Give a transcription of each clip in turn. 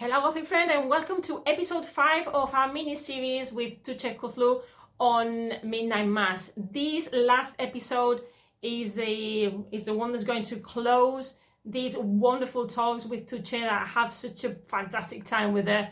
Hello, Gothic friend, and welcome to episode 5 of our mini series with Tugce Kutlu on Midnight Mass. This last episode is the is the one that's going to close these wonderful talks with Tugce that I have such a fantastic time with her.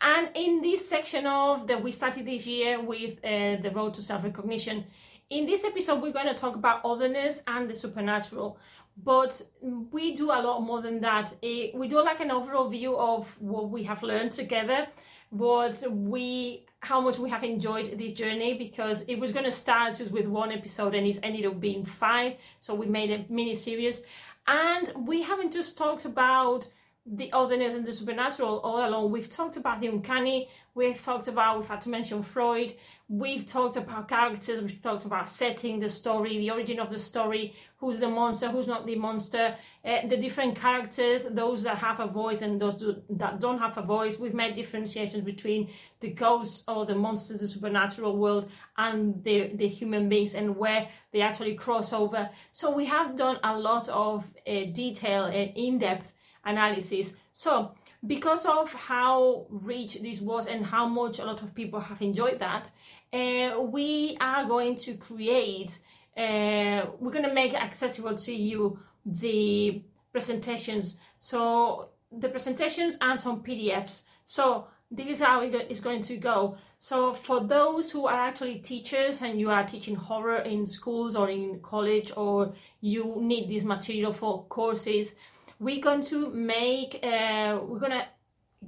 And in this section of that we started this year with uh, the road to self-recognition, in this episode we're going to talk about otherness and the supernatural but we do a lot more than that. Eh, we do like an overall view of what we have learned together, what we how much we have enjoyed this journey because it was going to start just with one episode and it's ended up being five. So we made a mini series, and we haven't just talked about the otherness and the supernatural all along. We've talked about the uncanny, we've talked about, we've had to mention Freud, we've talked about characters, we've talked about setting the story, the origin of the story, who's the monster, who's not the monster, uh, the different characters, those that have a voice and those do, that don't have a voice. We've made differentiations between the ghosts or the monsters, the supernatural world, and the, the human beings and where they actually cross over. So we have done a lot of uh, detail and in-depth analysis. So because of how rich this was and how much a lot of people have enjoyed that, uh, we are going to create, uh, we're going to make accessible to you the presentations. So the presentations and some PDFs. So this is how it's going to go. So for those who are actually teachers and you are teaching horror in schools or in college or you need this material for courses, we're going to make, uh, we're going to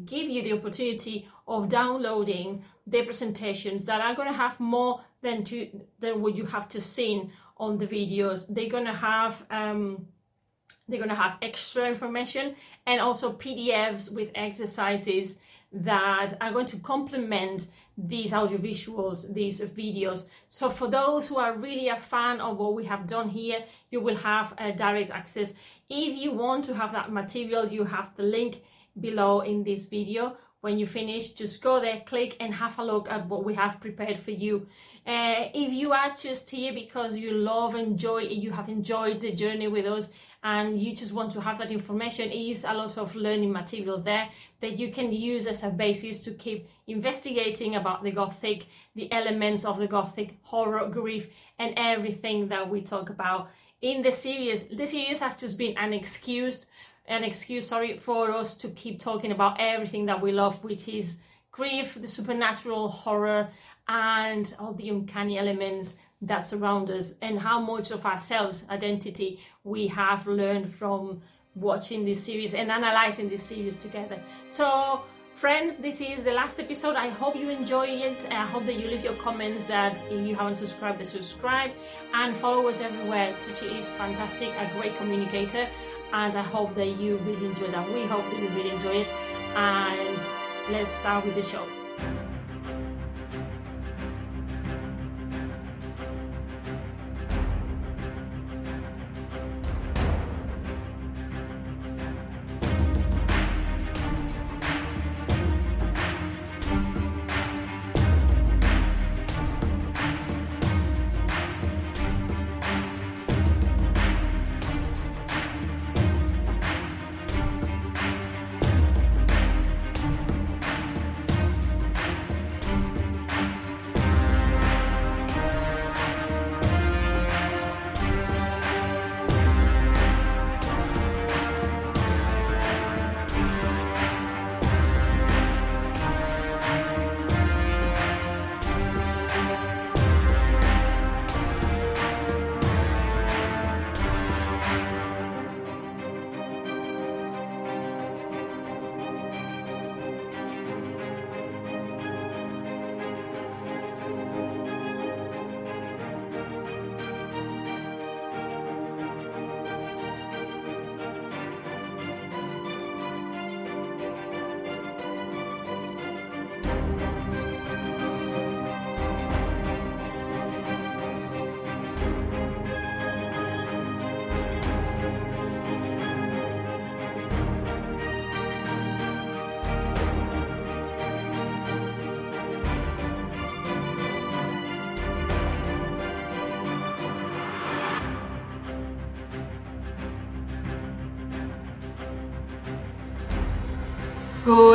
give you the opportunity of downloading the presentations that are going to have more than to than what you have to see on the videos. They're going to have um, they're going to have extra information and also PDFs with exercises that are going to complement these audiovisuals, these videos. So for those who are really a fan of what we have done here, you will have a direct access. If you want to have that material, you have the link below in this video. When you finish, just go there, click and have a look at what we have prepared for you. Uh, if you are just here because you love, enjoy, you have enjoyed the journey with us and you just want to have that information, is a lot of learning material there that you can use as a basis to keep investigating about the Gothic, the elements of the Gothic, horror, grief, and everything that we talk about in the series. The series has just been an excuse an excuse, sorry, for us to keep talking about everything that we love, which is grief, the supernatural horror, and all the uncanny elements that surround us, and how much of ourselves identity we have learned from watching this series and analyzing this series together. So, friends, this is the last episode. I hope you enjoy it. I hope that you leave your comments. That if you haven't subscribed, subscribe and follow us everywhere. Tugce is fantastic, a great communicator and I hope that you really enjoy that. We hope that you really enjoy it and let's start with the show.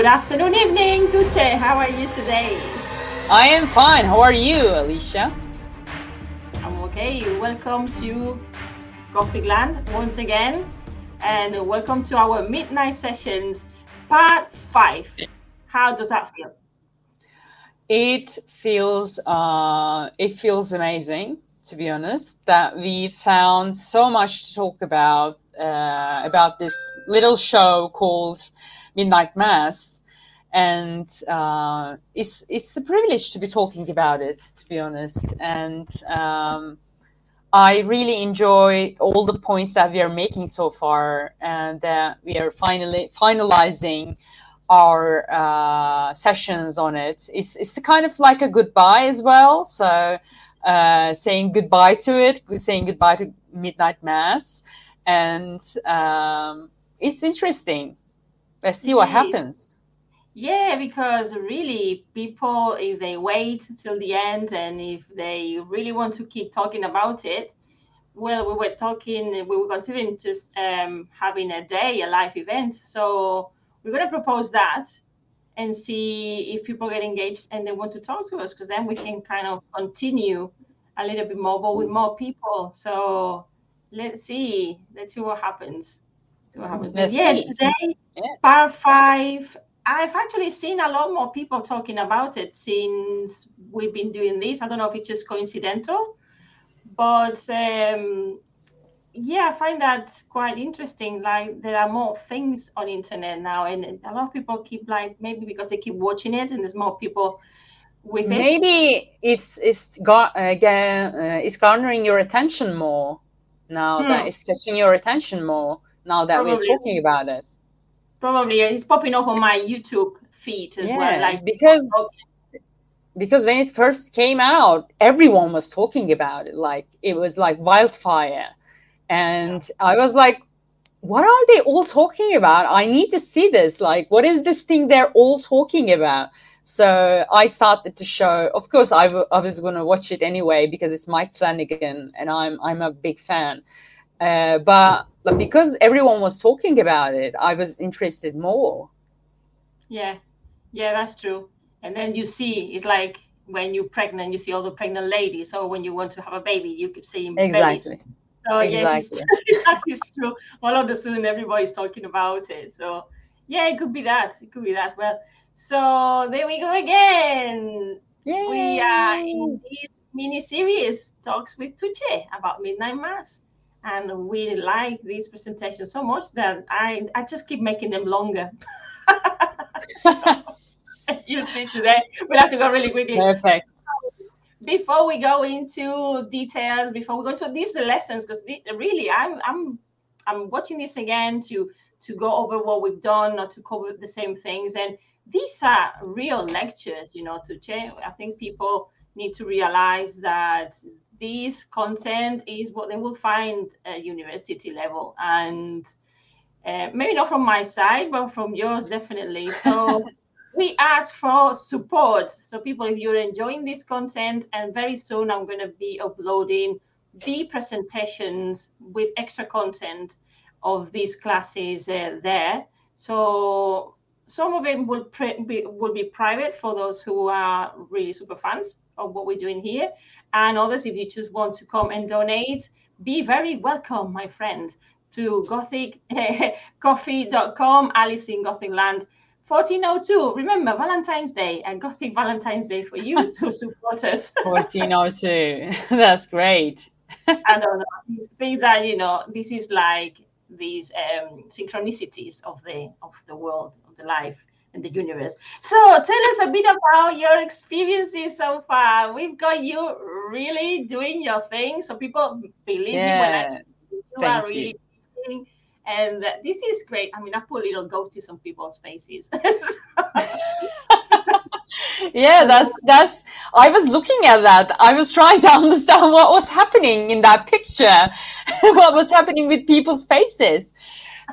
Afternoon, evening, Tugce. How are you today? I am fine. How are you, Alicia? I'm okay. Welcome to Gothic Land once again, and welcome to our midnight sessions, part five. How does that feel? It feels uh, it feels amazing, to be honest. That we found so much to talk about uh, about this little show called Midnight Mass, and uh, it's it's a privilege to be talking about it, to be honest. And um, I really enjoy all the points that we are making so far, and that we are finally finalizing our uh, sessions on it. It's it's kind of like a goodbye as well. So uh, saying goodbye to it, saying goodbye to midnight mass, and um, it's interesting. Let's see what happens. Yeah, because really, people, if they wait till the end and if they really want to keep talking about it, well, we were talking, we were considering just um, having a day, a live event. So we're going to propose that and see if people get engaged and they want to talk to us because then we can kind of continue a little bit more, but with more people. So let's see, let's see what happens. See what happens. Let's yeah, see. today, Yeah. part five. I've actually seen a lot more people talking about it since we've been doing this. I don't know if it's just coincidental, but um, yeah, I find that quite interesting. Like there are more things on internet now, and a lot of people keep like maybe because they keep watching it, and there's more people with it. Maybe it's it's got again uh, it's garnering your attention more now Hmm. that it's catching your attention more now that Probably. we're talking about it. Probably it's popping up on my YouTube feed as well. Like because because when it first came out, everyone was talking about it. Like it was like wildfire, and I was like, "What are they all talking about? I need to see this. Like, what is this thing they're all talking about?" So I started to show. Of course, I, w- I was going to watch it anyway because it's Mike Flanagan, and I'm I'm a big fan. Uh, but but because everyone was talking about it, I was interested more. Yeah, yeah, that's true. And then you see, it's like when you're pregnant, you see all the pregnant ladies, or when you want to have a baby, you keep seeing babies. Exactly. So yes, Exactly. true. that is true. All of a sudden, everybody's talking about it. So yeah, it could be that. It could be that. Well, so there we go again. We are in this mini series talks with Tugce about midnight mass, and we like these presentations so much that I I just keep making them longer. you see today we'll have to go really quickly Perfect. before we go into details before we go into these lessons because really i'm i'm i'm watching this again to to go over what we've done not to cover the same things and these are real lectures you know to change i think people need to realize that this content is what they will find at university level and uh, maybe not from my side but from yours definitely so we ask for support. So, people, if you're enjoying this content, and very soon I'm going to be uploading the presentations with extra content of these classes uh, there. So, some of it will be, will be private for those who are really super fans of what we're doing here, and others, if you just want to come and donate, be very welcome, my friend, to gothic ko-fi.com, Alice in Gothic Land. 1402. Remember Valentine's Day and Gothic Valentine's Day for you to support us. 1402. That's great. I don't know. These things are, you know, this is like these um, synchronicities of the of the world, the life and the universe. So tell us a bit about your experiences so far. We've got you really doing your thing. So people believe me when I you Thank are really teaching. And this is great. I mean, I put little ghosties on people's faces. Yeah, that's that's I was looking at that. I was trying to understand what was happening in that picture. what was happening with people's faces.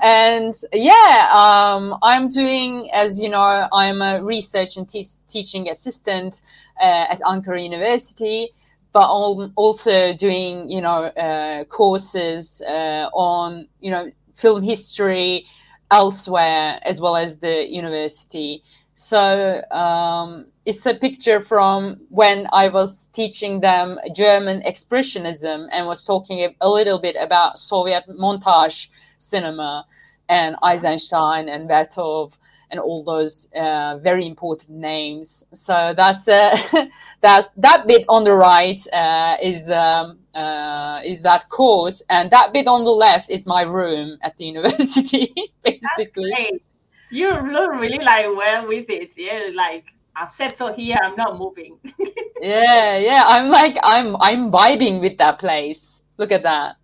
And yeah, um, I'm doing, as you know, I'm a research and te- teaching assistant uh, at Ankara University, but I'm also doing, you know, uh, courses uh, on, you know, film history elsewhere as well as the university. So um, it's a picture from when I was teaching them German expressionism and was talking a little bit about Soviet montage cinema and Eisenstein and Vertov and all those uh, very important names. So that's uh, that's that bit on the right uh, is um, uh, is that course, and that bit on the left is my room at the university, basically. You look really like well with it. Yeah, like I've settled here. I'm not moving. yeah, yeah. I'm like I'm I'm vibing with that place. Look at that.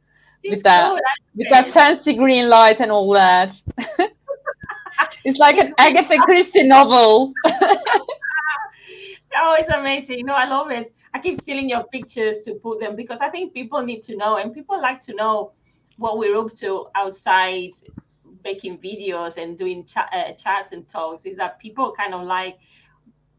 With that with that fancy green light and all that. it's like an Agatha Christie novel. oh, it's amazing. No, I love it. I keep stealing your pictures to put them because I think people need to know and people like to know what we're up to outside making videos and doing ch- uh, chats and talks is that people kind of like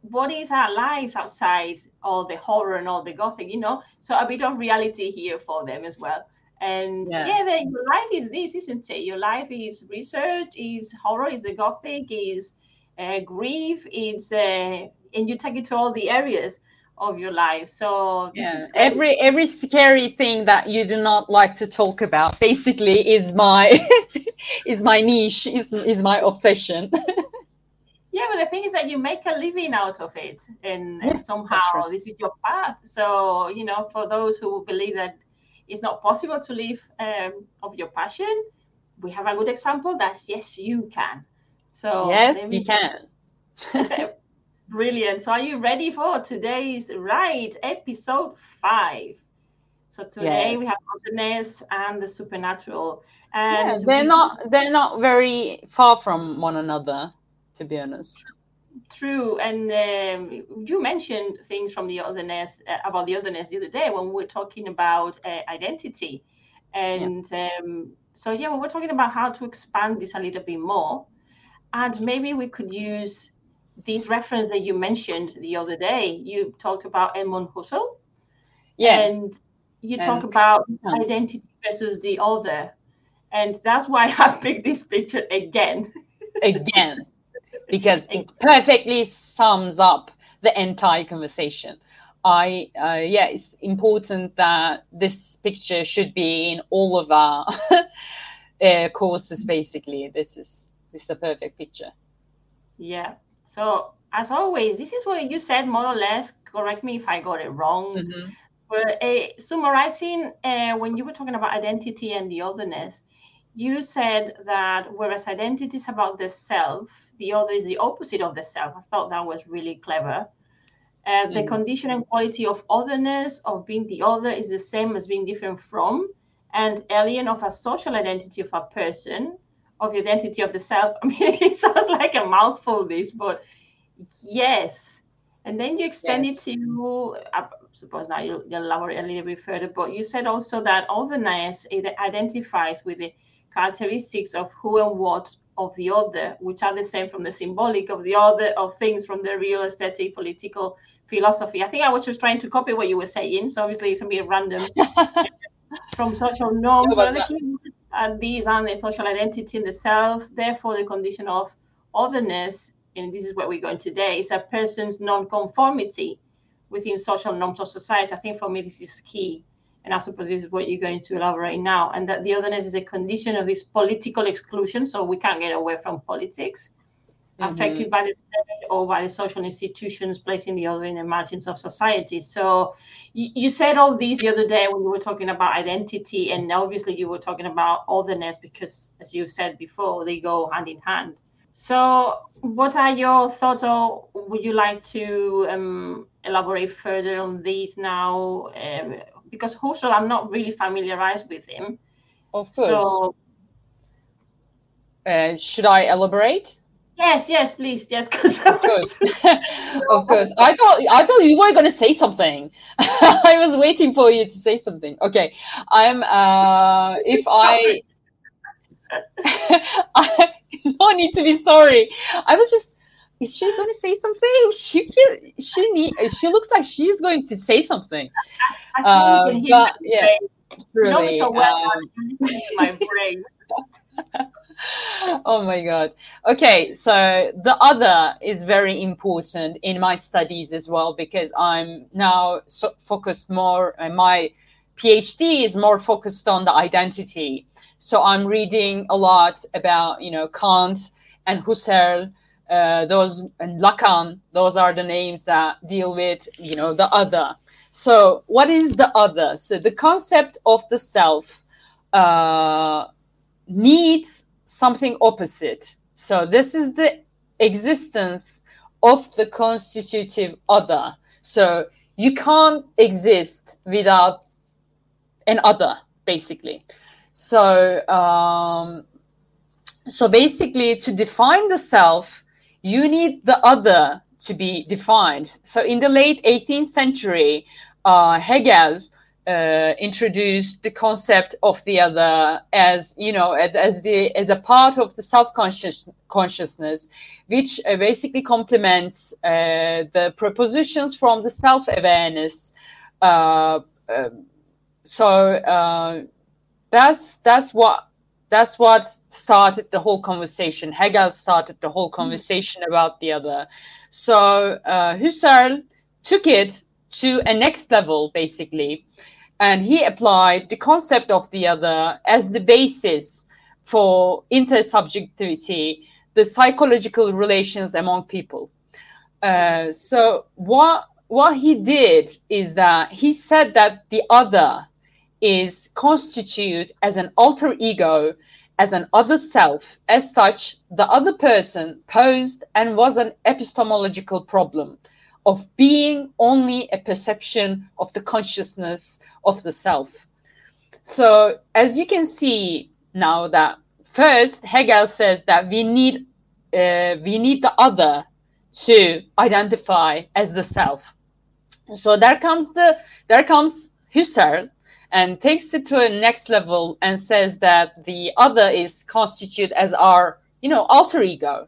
what is our lives outside all the horror and all the gothic you know so a bit of reality here for them as well and yeah, yeah the, your life is this, isn't it? Your life is research, is horror, is the gothic, is uh, grief, is uh, and you take it to all the areas of your life. So yeah, every every scary thing that you do not like to talk about basically is my is my niche, is is my obsession. yeah, but the thing is that you make a living out of it, and, yeah, and somehow this is your path. So you know, for those who believe that it's not possible to live um, of your passion, we have a good example that yes, you can. So yes, you can. Brilliant. So are you ready for today's right episode five? So today yes. we have otherness and the supernatural. And yeah, they're we... not they're not very far from one another, to be honest. True, and um, you mentioned things from the otherness uh, about the otherness the other day when we were talking about uh, identity, and yeah. Um, so yeah, we were talking about how to expand this a little bit more, and maybe we could use these reference that you mentioned the other day. You talked about Edmund Husserl, yeah, and you and talk about identity versus the other, and that's why I picked this picture again. again because it perfectly sums up the entire conversation. I uh, yeah, it's important that this picture should be in all of our uh, courses. Basically, this is this is a perfect picture. Yeah. So as always, this is what you said more or less. Correct me if I got it wrong. Mm-hmm. But uh, summarizing, uh, when you were talking about identity and the otherness, you said that whereas identity is about the self, the other is the opposite of the self. I thought that was really clever. Uh, mm. The condition and quality of otherness, of being the other, is the same as being different from and alien of a social identity of a person, of the identity of the self. I mean, it sounds like a mouthful, this, but yes. And then you extend yes. it to, I suppose now you'll elaborate a little bit further, but you said also that otherness it identifies with the characteristics of who and what of the other, which are the same from the symbolic of the other of things from the real aesthetic political philosophy. I think I was just trying to copy what you were saying, so obviously it's a bit random from social norms. Yeah, and these are the social identity in the self, therefore the condition of otherness, and this is where we're going today, is a person's non-conformity within social norms of society. I think for me this is key and I suppose this is what you're going to elaborate now, and that the otherness is a condition of this political exclusion, so we can't get away from politics, mm-hmm. affected by the state or by the social institutions placing the other in the margins of society. So you, you said all these the other day when we were talking about identity, and obviously you were talking about otherness because, as you said before, they go hand in hand. So, what are your thoughts, or would you like to um, elaborate further on these now? Um, because Husserl, I'm not really familiarized with him. Of course. So, uh, should I elaborate? Yes, yes, please, yes. of course, of course. I thought I thought you were going to say something. I was waiting for you to say something. Okay, I'm. Uh, if I, I don't need to be sorry. I was just is she going to say something? She feel, she need she looks like she's going to say something. I, I uh, but yeah, really, so well. Um, my brain. oh my god okay so the other is very important in my studies as well because i'm now so focused more uh, my phd is more focused on the identity so i'm reading a lot about you know kant and husserl uh, those and lacan those are the names that deal with you know the other so what is the other so the concept of the self uh, needs something opposite. So this is the existence of the constitutive other. So you can't exist without an other, basically. So um, so basically, to define the self, you need the other to be defined. So in the late 18th century, uh, Hegel uh, introduced the concept of the other as you know as the as a part of the self conscious consciousness which uh, basically complements uh, the propositions from the self awareness uh, um, so uh, that's that's what that's what started the whole conversation hegel started the whole mm-hmm. conversation about the other so uh, husserl took it to a next level basically and he applied the concept of the other as the basis for intersubjectivity, the psychological relations among people. Uh, so what what he did is that he said that the other is constituted as an alter ego, as an other self. As such, the other person posed and was an epistemological problem of being only a perception of the consciousness of the self. So, as you can see now, that first Hegel says that we need uh, we need the other to identify as the self. So there comes the there comes Husserl and takes it to a next level and says that the other is constituted as our you know alter ego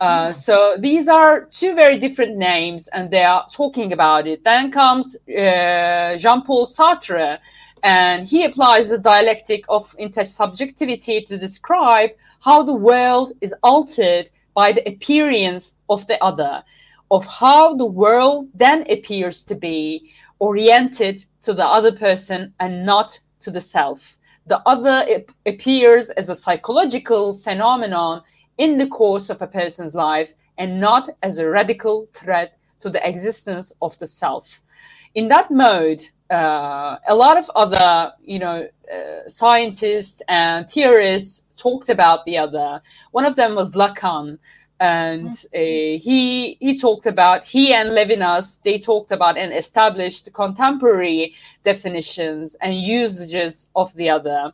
uh, hmm. so these are two very different names, and they are talking about it. Then comes uh, Jean-Paul Sartre, and he applies the dialectic of intersubjectivity to describe how the world is altered by the appearance of the other, of how the world then appears to be oriented to the other person and not to the self. The other appears as a psychological phenomenon in the course of a person's life and not as a radical threat to the existence of the self. In that mode, uh, a lot of other, you know, uh, scientists and theorists talked about the other. One of them was Lacan, and mm-hmm. uh, he he talked about he and Levinas they talked about and established contemporary definitions and usages of the other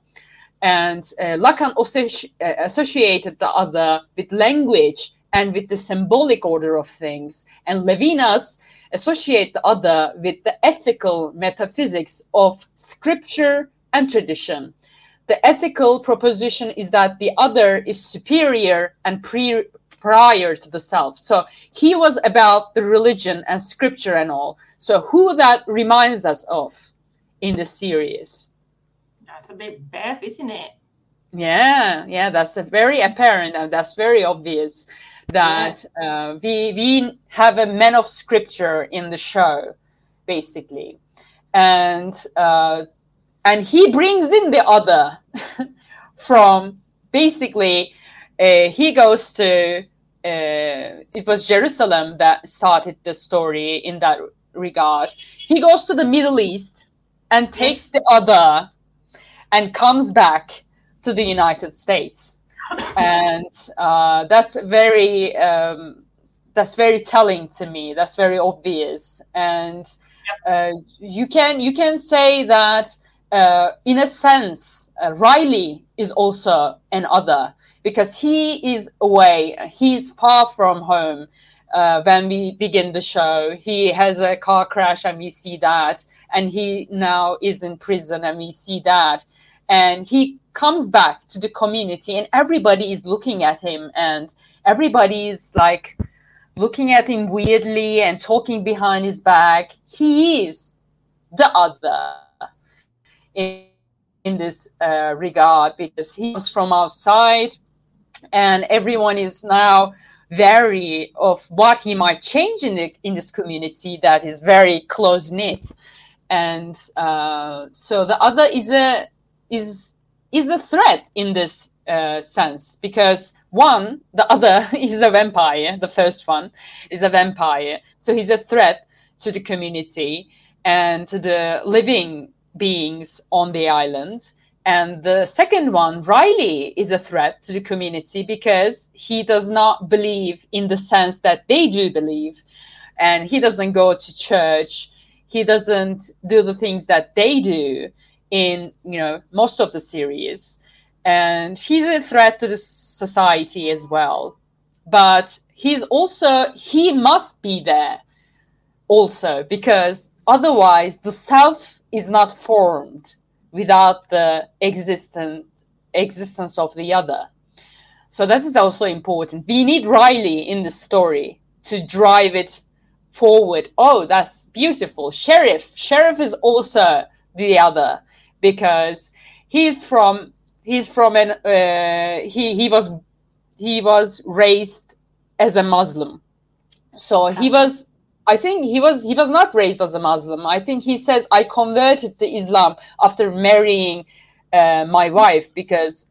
and uh, Lacan uh, associated the other with language and with the symbolic order of things, and Levinas associate the other with the ethical metaphysics of scripture and tradition. The ethical proposition is that the other is superior and pre- prior to the self. So he was about the religion and scripture and all. So who that reminds us of in the series? That's a bit Beth, isn't it? Yeah, yeah, that's a very apparent and that's very obvious that yeah. uh, we we have a man of scripture in the show, basically, and uh, and he brings in the other from basically uh, he goes to uh, it was Jerusalem that started the story in that regard. He goes to the Middle East and takes the other and comes back to the United States, and uh, that's very um, that's very telling to me. That's very obvious, and uh, you can you can say that uh, in a sense, uh, Riley is also an other because he is away. He's far from home. Uh, when we begin the show. He has a car crash and we see that. And he now is in prison and we see that and he comes back to the community and everybody is looking at him and everybody is like looking at him weirdly and talking behind his back he is the other in, in this uh, regard because he comes from outside and everyone is now wary of what he might change in, the, in this community that is very close knit and uh, so the other is a is is a threat in this uh, sense because one the other is a vampire the first one is a vampire. So he's a threat to the community and to the living beings on the island and the second one, Riley, is a threat to the community because he does not believe in the sense that they do believe. And he doesn't go to church. He doesn't do the things that they do in, you know, most of the series. And he's a threat to the society as well. But he's also, he must be there also because otherwise the self is not formed without the existent existence of the other. So that is also important. We need Riley in the story to drive it forward. Oh, that's beautiful. Sheriff. Sheriff is also the other because he's from he's from an uh, he he was he was raised as a Muslim. So he was I think he was he was not raised as a Muslim. I think he says I converted to Islam after marrying uh, my wife because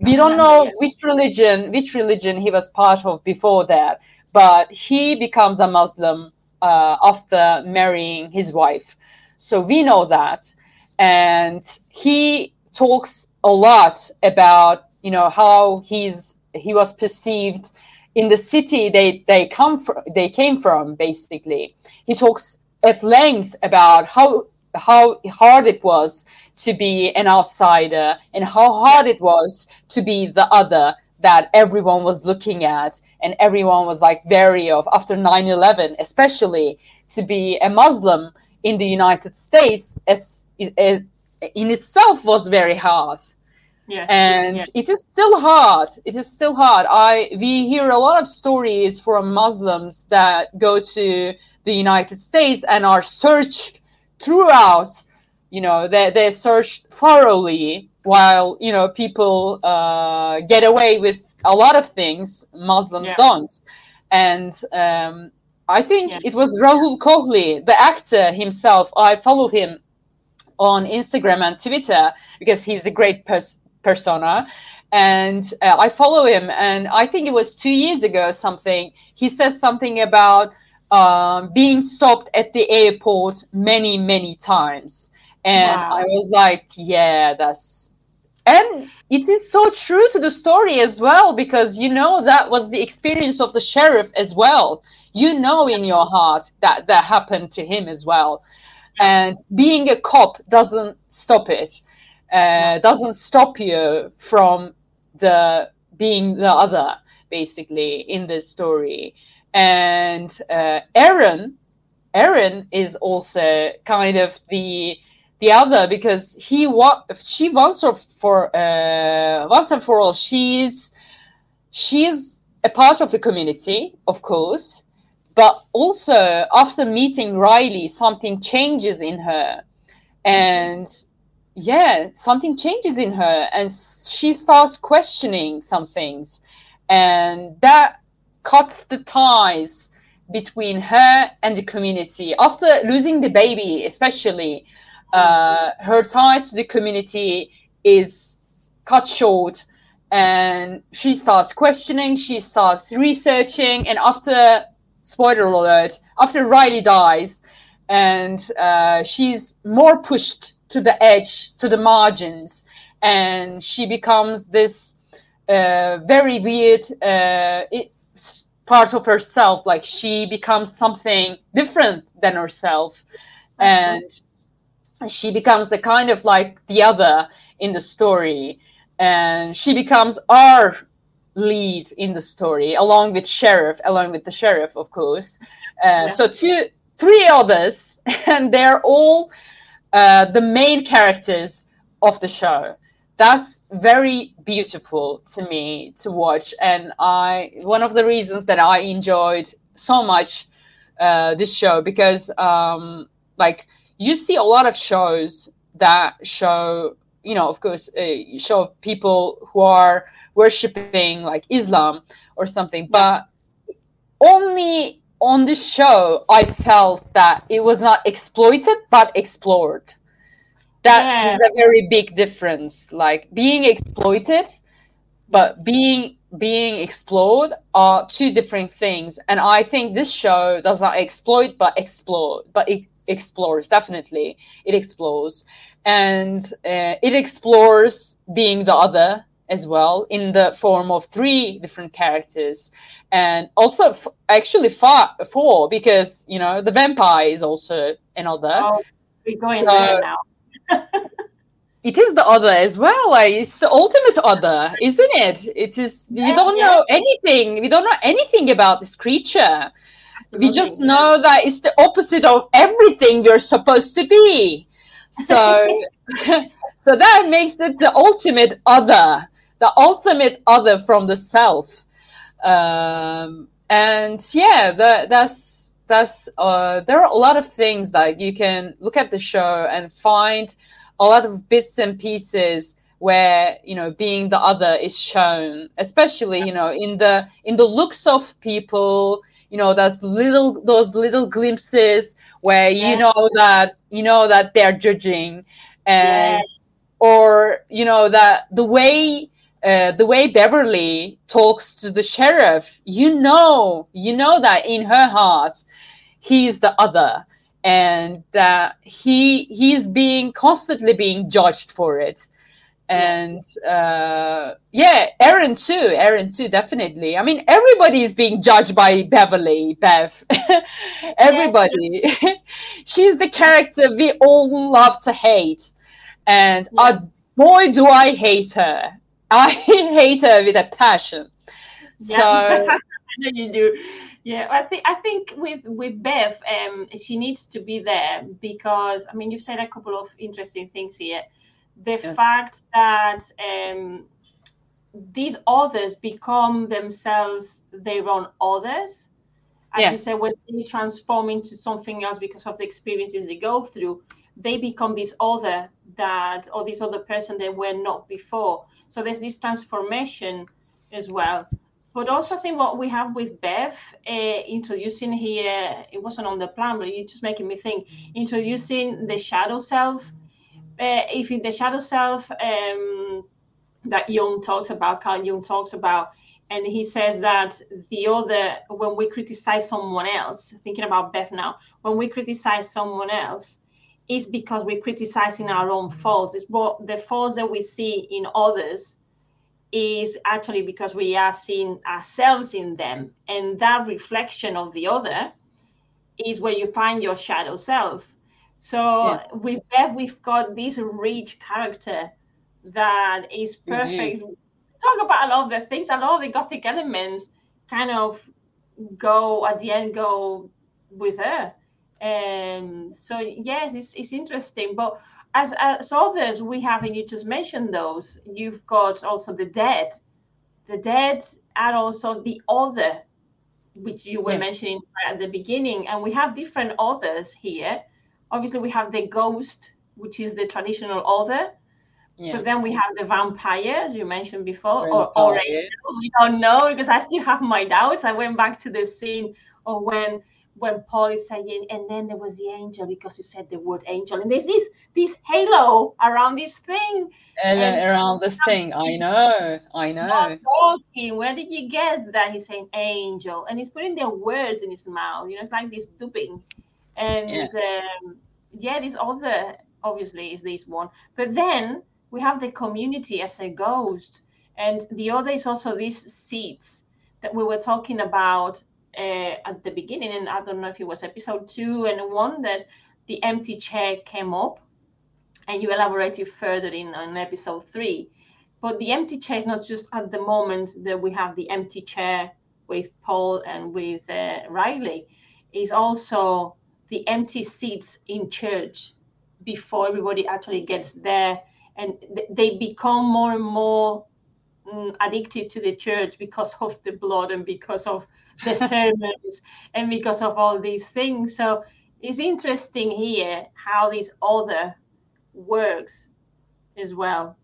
we don't know which religion which religion he was part of before that, but he becomes a Muslim uh, after marrying his wife. So we know that, and he talks a lot about you know how he's he was perceived in the city they they come from they came from basically. He talks at length about how how hard it was to be an outsider and how hard it was to be the other that everyone was looking at and everyone was like wary of after 9-11 especially to be a muslim in the united states as, as in itself was very hard Yes. and yes. it is still hard it is still hard i we hear a lot of stories from muslims that go to the united states and are searched throughout you know they, they're searched thoroughly while you know people uh, get away with a lot of things muslims Yeah. don't and um, i think Yeah. it was rahul kohli the actor himself i follow him on instagram and twitter because he's a great person persona and uh, i follow him and i think it was two years ago or something he says something about um, being stopped at the airport many many times. And Wow. i was like yeah that's and it is so true to the story as well because you know that was the experience of the sheriff as well. You know in your heart that that happened to him as well. And being a cop doesn't stop it uh, doesn't stop you from the being the other basically in this story. And uh, erin erin is also kind of the the other because he wa- she once or for uh, once and for all she's she's a part of the community of course but also after meeting riley something changes in her. And yeah something changes in her and she starts questioning some things. And that cuts the ties between her and the community. After losing the baby especially uh, her ties to the community is cut short. And she starts questioning she starts researching and after spoiler alert after riley dies and uh, she's more pushed to the edge to the margins. And she becomes this uh, very weird uh, it, part of herself. Like she becomes something different than herself. And she becomes the kind of like the other in the story. And she becomes our lead in the story along with sheriff along with the sheriff of course. Uh, Yeah. so two three others and they're all uh, the main characters of the show. That's very beautiful to me to watch and i one of the reasons that i enjoyed so much uh, this show because um, like you see a lot of shows that show you know, of course, a show people who are worshiping like Islam or something, but only on this show I felt that it was not exploited but explored. That yeah. is a very big difference. Like being exploited, but being being explored are two different things. And I think this show does not exploit but explore, but it explores definitely. It explores and uh, it explores being the other as well in the form of three different characters. And also f- actually four, four because you know the vampire is also another. Oh, we're going so, there now. it is the other as well like it's the ultimate other isn't it? It is yeah, you don't yeah. know anything we don't know anything about this creature. Absolutely. we just know that it's the opposite of everything you're supposed to be. So so that makes it the ultimate other the ultimate other from the self. Um, and yeah that, that's that's uh, there are a lot of things like you can look at the show and find a lot of bits and pieces where you know being the other is shown especially you know in the in the looks of people you know those little those little glimpses where you know that you know that they're judging and or you know that the way uh, the way Beverly talks to the sheriff, you know, you know that in her heart, he's the other, and that he he's being constantly being judged for it. And uh, yeah, Erin too. Erin too, definitely. I mean, everybody is being judged by Beverly, Bev. everybody. Yes. She's the character we all love to hate, and yeah. uh, boy, do I hate her I hate her with a passion. So yeah. you do. Yeah, I think I think with with Bev, um, she needs to be there because I mean you've said a couple of interesting things here. The yeah. fact that um, these others become themselves their own others. As yes. you said, when they transform into something else because of the experiences they go through, they become this other that or this other person they were not before. So there's this transformation as well. But also, I think what we have with Bev uh, introducing here, it wasn't on the plan, but it's just making me think, introducing the shadow self. Uh, if in the shadow self um, that Jung talks about, Carl Jung talks about, and he says that the other, when we criticize someone else, thinking about Bev now, when we criticize someone else, is because we're criticizing our own faults. It's what the faults that we see in others is actually because we are seeing ourselves in them. And that reflection of the other is where you find your shadow self. So yeah. with Bev, we've got this rich character that is perfect. Mm-hmm. Talk about a lot of the things, a lot of the gothic elements kind of go at the end go with her um, so yes, it's, it's interesting. But as, as others we have, and you just mentioned those, you've got also the dead. The dead are also the other, which you were yeah. mentioning at the beginning. And we have different others here. Obviously, we have the ghost, which is the traditional other. Yeah. But then we have the vampire, as you mentioned before, or, or angel. We don't know because I still have my doubts. I went back to the scene of when when Paul is saying, and then there was the angel because he said the word angel, and there's this this halo around this thing. And, and around this thing, I know, I know. Not talking. Where did you get that? He's saying angel, and he's putting their words in his mouth. You know, it's like this duping, and yeah, um, yeah this other obviously is this one, but then we have the community as a ghost, and the other is also these seats that we were talking about uh, at the beginning, and I don't know if it was episode two and one that the empty chair came up, and you elaborated further in on episode three. But the empty chair is not just at the moment that we have the empty chair with Paul and with uh, Riley, is also the empty seats in church before everybody actually gets there, and th- they become more and more addicted to the church because of the blood and because of the sermons and because of all these things. So it's interesting here how this other works as well.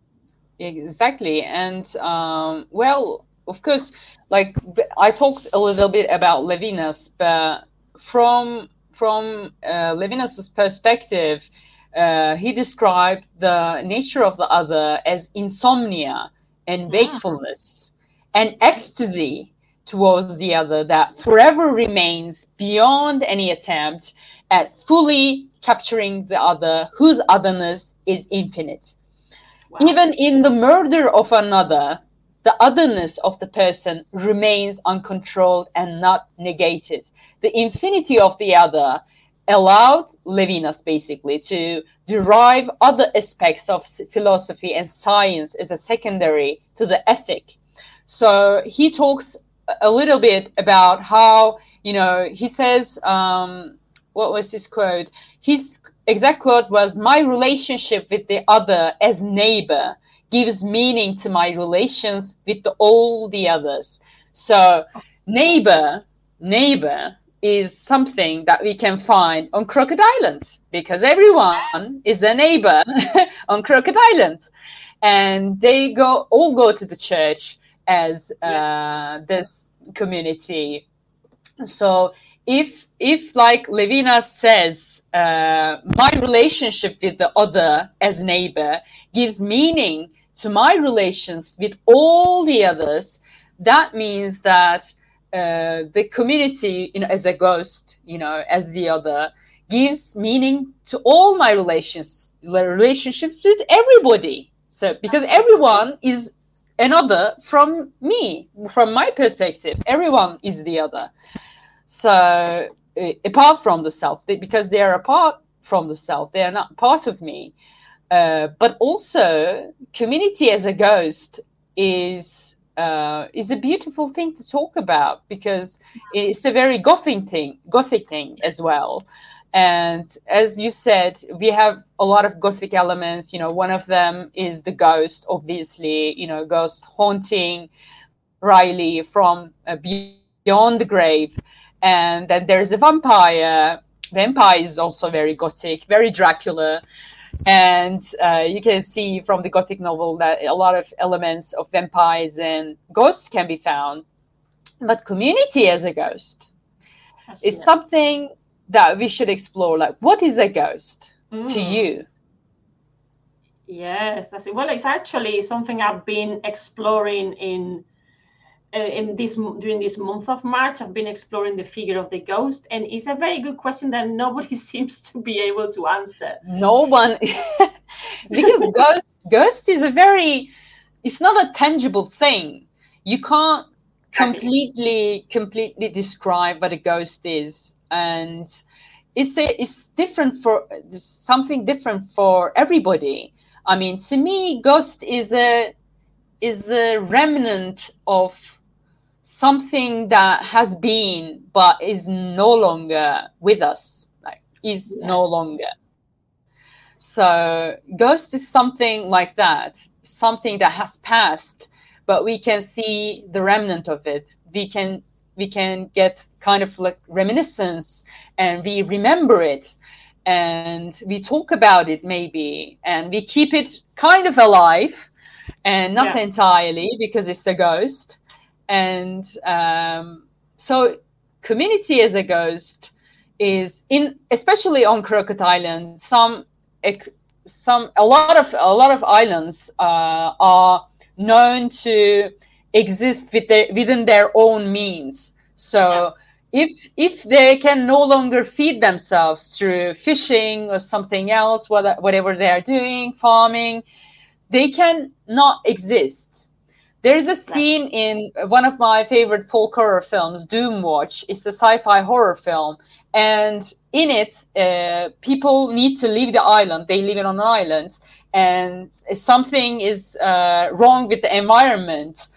Exactly, and um, well, of course, like I talked a little bit about Levinas, but from from uh, Levinas's perspective, uh, he described the nature of the other as insomnia and wakefulness and ecstasy towards the other that forever remains beyond any attempt at fully capturing the other whose otherness is infinite. Wow. Even in the murder of another, the otherness of the person remains uncontrolled and not negated. The infinity of the other allowed Levinas basically to derive other aspects of philosophy and science as a secondary to the ethic. So he talks a little bit about how, you know, he says, um, what was his quote? His exact quote was, My relationship with the other as neighbor gives meaning to my relations with the, all the others. So, neighbor, neighbor is something that we can find on Crockett Islands because everyone is a neighbor on Crockett Islands, and they go all go to the church as uh, this community. So if if like Levinas says, uh, my relationship with the other as neighbor gives meaning to my relations with all the others, that means that uh, the community, you know, as a ghost, you know, as the other, gives meaning to all my relations, relationships with everybody. So because everyone is another from me, from my perspective, everyone is the other. So uh, apart from the self, they, because they are apart from the self, they are not part of me. Uh, but also, community as a ghost is uh, is a beautiful thing to talk about because it's a very gothic thing, gothic thing as well. And as you said, we have a lot of gothic elements. You know, one of them is the ghost, obviously. You know, ghost haunting Riley from uh, beyond the grave and then there's the vampire. Vampire is also very gothic, very Dracula, and uh, you can see from the gothic novel that a lot of elements of vampires and ghosts can be found. But community as a ghost is that. something that we should explore. Like, what is a ghost mm. to you? Yes, that's it. Well, it's actually something I've been exploring in uh, in this during this month of March, I've been exploring the figure of the ghost, and it's a very good question that nobody seems to be able to answer. No one, because ghost ghost is a very, it's not a tangible thing. You can't completely completely describe what a ghost is, and it's a, it's different for something different for everybody. I mean, to me, ghost is a is a remnant of something that has been but is no longer with us like is yes. no longer so ghost is something like that something that has passed but we can see the remnant of it we can we can get kind of like reminiscence and we remember it and we talk about it maybe and we keep it kind of alive and not yeah. entirely because it's a ghost and um, so community as a ghost is in especially on Crockett Island some some a lot of a lot of islands uh, are known to exist with their, within their own means so yeah. if if they can no longer feed themselves through fishing or something else whatever they are doing farming they can not exist there is a scene in one of my favorite folk horror films, Doomwatch. It's a sci-fi horror film, and in it, uh, people need to leave the island. They live on an island, and something is uh, wrong with the environment,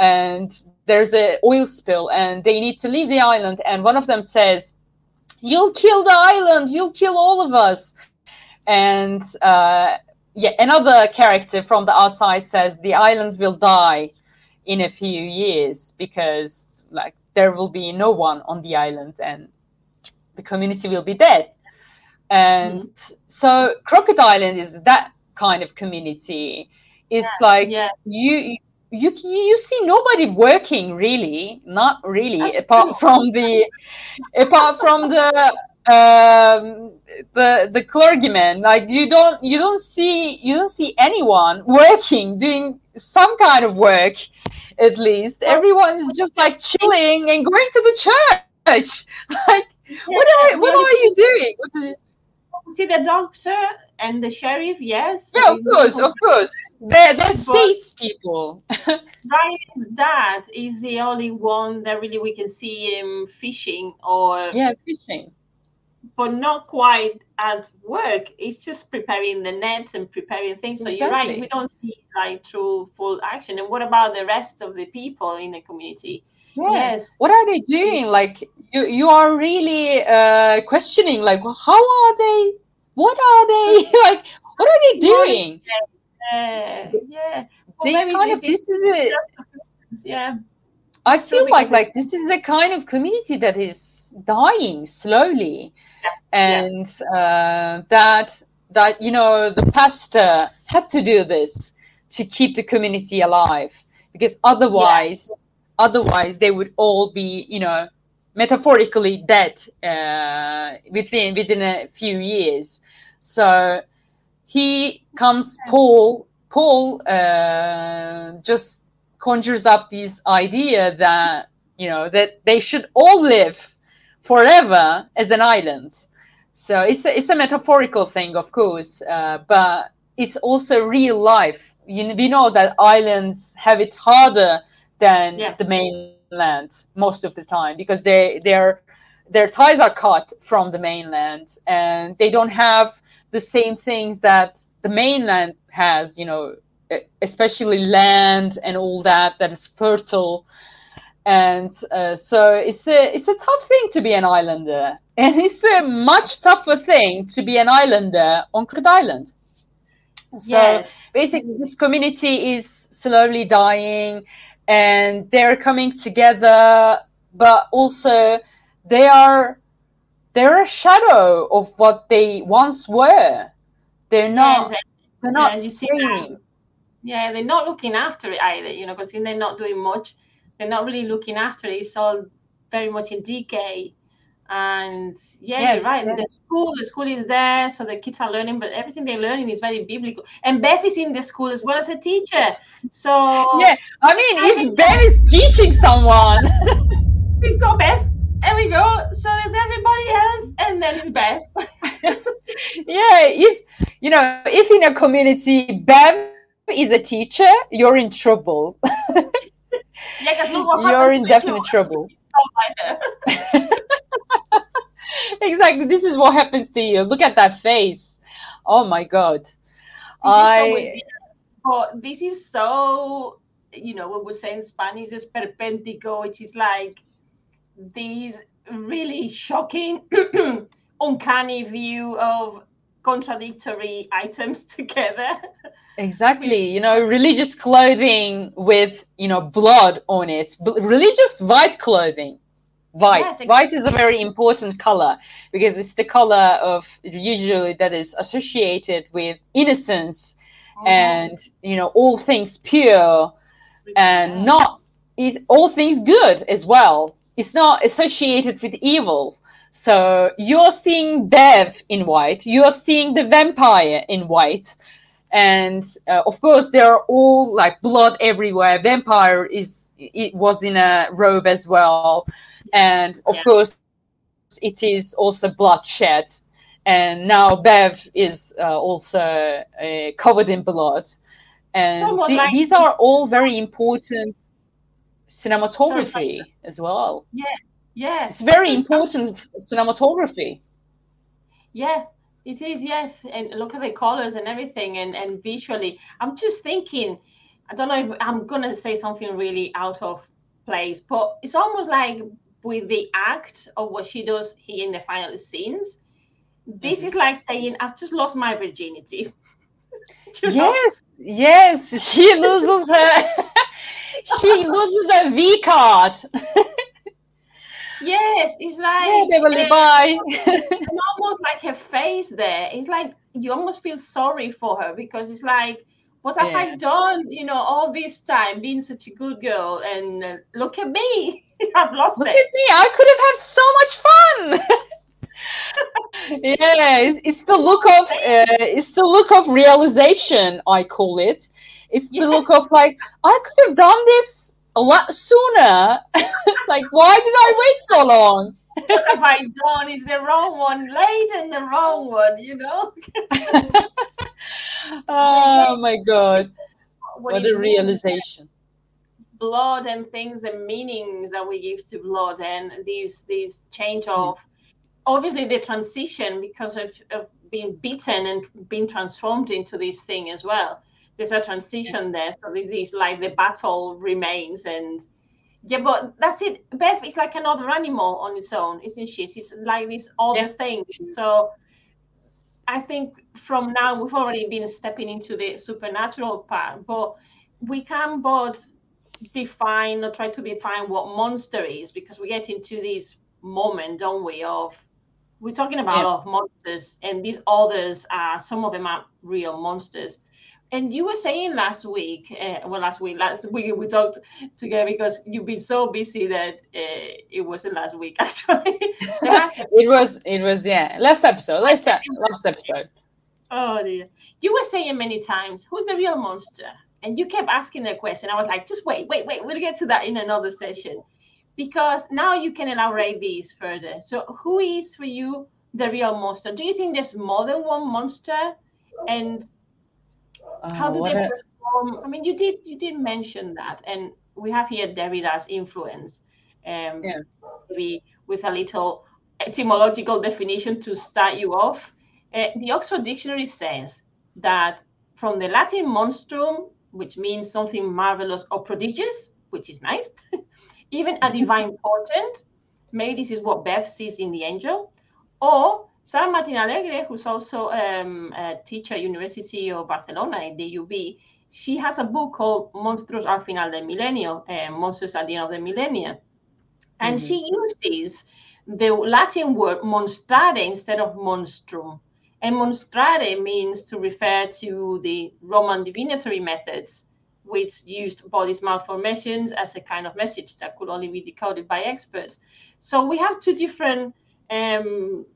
and there's an oil spill, and they need to leave the island. And one of them says, "You'll kill the island. You'll kill all of us." And uh, yeah, another character from the outside says the island will die in a few years because like there will be no one on the island and the community will be dead. And mm-hmm. so Crockett Island is that kind of community. It's Yeah, like yeah. you you you see nobody working really, not really, That's apart true. from the apart from the um the the clergyman like you don't you don't see you don't see anyone working doing some kind of work at least. Everyone is just like chilling and going to the church. Like what are what are you doing? What is it? see the doctor and the sheriff, yes. yeah of course of course. They're they're statespeople Ryan's dad is the only one that really we can see him fishing or yeah fishing but not quite at work. It's just preparing the nets and preparing things. So you're right, we don't see like true full action. And what about the rest of the people in the community? yeah Yes. what are they doing like you you are really uh questioning like how are they what are they like what are they doing Yeah, yeah. Well, They kind of- this, is it. Yeah. I feel like like this is a kind of community that is dying slowly, and uh, that that you know the pastor had to do this to keep the community alive because otherwise otherwise they would all be you know metaphorically dead uh, within within a few years. So he comes Paul Paul uh, just conjures up this idea that you know that they should all live forever as an island. So it's a, it's a metaphorical thing, of course, uh, but it's also real life. You we know that islands have it harder than Yeah. the mainland most of the time because they their their ties are cut from the mainland and they don't have the same things that the mainland has. You know, especially land and all that that is fertile and uh, so it's a it's a tough thing to be an islander and it's a much tougher thing to be an islander on Crockett Island so yes. basically this community is slowly dying and they're coming together but also they are they're a shadow of what they once were they're not Yes, they're not yeah, you see that. staying Yeah, they're not looking after it either, you know, because they're not doing much. They're not really looking after it. It's all very much in decay. And yeah, Yes, you're right. The school, the school is there, so the kids are learning, but everything they're learning is very biblical. And Bev is in the school as well as a teacher. So Yeah, I mean, I if Bev is teaching someone, we've got Bev. There we go. So there's everybody else, and then it's Bev. yeah, if you know, if in a community Bev is a teacher, you're in trouble. yeah, because look what you're in definite trouble. Exactly. This is what happens to you. Look at that face. Oh my god. Always I But this is so, you know, what we say in Spanish is perpéntico, which is like these really shocking, uncanny view of contradictory items together. Exactly. You know, religious clothing with you know blood on it. B- religious white clothing. White. Yes, White is a very important color because it's the color of usually that is associated with innocence and you know all things pure and not is all things good as well. It's not associated with evil. So you're seeing Bev in white, you're seeing the vampire in white, and uh, of course there are all like blood everywhere. Vampire is it was in a robe as well, and of Yeah. course it is also bloodshed. And now Bev is uh, also uh, covered in blood, and the- like these are all very important cinematography as well. yeah, yeah It's very important cinematography. Yeah, it is. Yes, and look at the colors and everything, and and visually. I'm just thinking. I don't know if I'm gonna say something really out of place, but it's almost like with the act of what she does here in the final scenes. This is mm-hmm. like saying, "I've just lost my virginity." You know? Yes, yes, she loses her. she loses her V card. Yes, it's like yeah, almost like her face there. It's like you almost feel sorry for her because it's like, what have I Yeah. done? You know, all this time being such a good girl, and uh, look at me, I've lost it. Look it. at me! I could have had so much fun. yeah, it's, it's the look of uh, it's the look of realization. I call it. It's the Yeah. look of like I could have done this a lot sooner. like, why did I wait so long? What have I done? Is the wrong one late and the wrong one? You know. Oh my god! What What a realization. blood and things and meanings that we give to blood and these these change mm-hmm. of obviously the transition because of, of being beaten and being transformed into this thing as well there's a transition there so this is like the battle remains and yeah but that's it bev is like another animal on its own isn't she she's like this other Yeah. thing so i think from now we've already been stepping into the supernatural part but we can both define or try to define what monster is because we get into this moment, don't we? Of we're talking about Yeah. of monsters, and these others are some of them are real monsters. And you were saying last week, uh, well, last week, last week we talked together because you've been so busy that uh, it wasn't last week actually. It was. It was. Yeah. Last episode. Last last episode. Oh dear. You were saying many times, who's the real monster? And you kept asking that question. I was like, just wait, wait, wait. We'll get to that in another session. Because now you can elaborate these further. So who is for you the real monster? Do you think there's more than one monster? And how Oh, do they perform? I mean, you did you did mention that, and we have here Derrida's influence. Um, Yeah. maybe with a little etymological definition to start you off. Uh, the Oxford Dictionary says that from the Latin monstrum, which means something marvelous or prodigious, which is nice, even a divine portent, maybe this is what Bev sees in the angel, or Sarah Martin Alegre, who's also um, a teacher at University of Barcelona at the UB, she has a book called Monstruos al final del milenio, uh, Monsters at the end of the millennium. And Mhm. she uses the Latin word monstrare instead of monstrum. And monstrare means to refer to the Roman divinatory methods, which used bodies malformations as a kind of message that could only be decoded by experts. So we have two different um,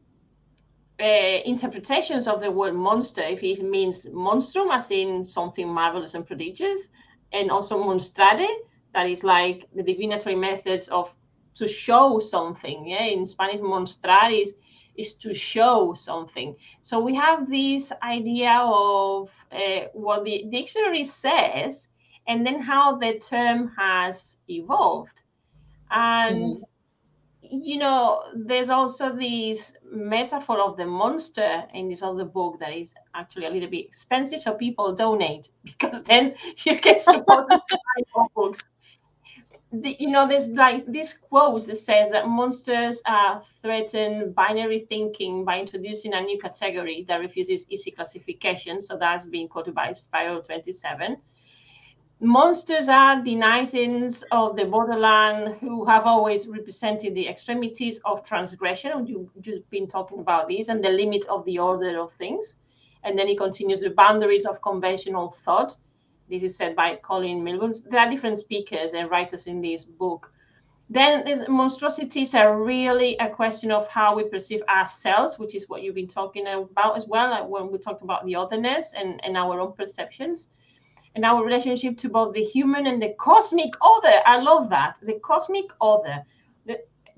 interpretations of the word monster. If it means monstrum, as in something marvelous and prodigious, and also monstrare, that is like the divinatory methods of to show something. Yeah, in Spanish, mostrar is is to show something. So we have this idea of uh, what the dictionary says, and then how the term has evolved. And you know, there's also this metaphor of the monster in this other book that is actually a little bit expensive, so people donate because then you get support buy books the, you know, there's like this quote that says that monsters are threaten binary thinking by introducing a new category that refuses easy classification. So that's being quoted by Spiral 27. Monsters are denizens of the borderland who have always represented the extremities of transgression. You've been talking about these and the limit of the order of things. And then he continues the boundaries of conventional thought this is said by Colin Milburn. There are different speakers and writers in this book. Then these monstrosities are really a question of how we perceive ourselves, which is what you've been talking about as well, like when we talk about the otherness and, and our own perceptions and our relationship to both the human and the cosmic other. I love that. The cosmic other.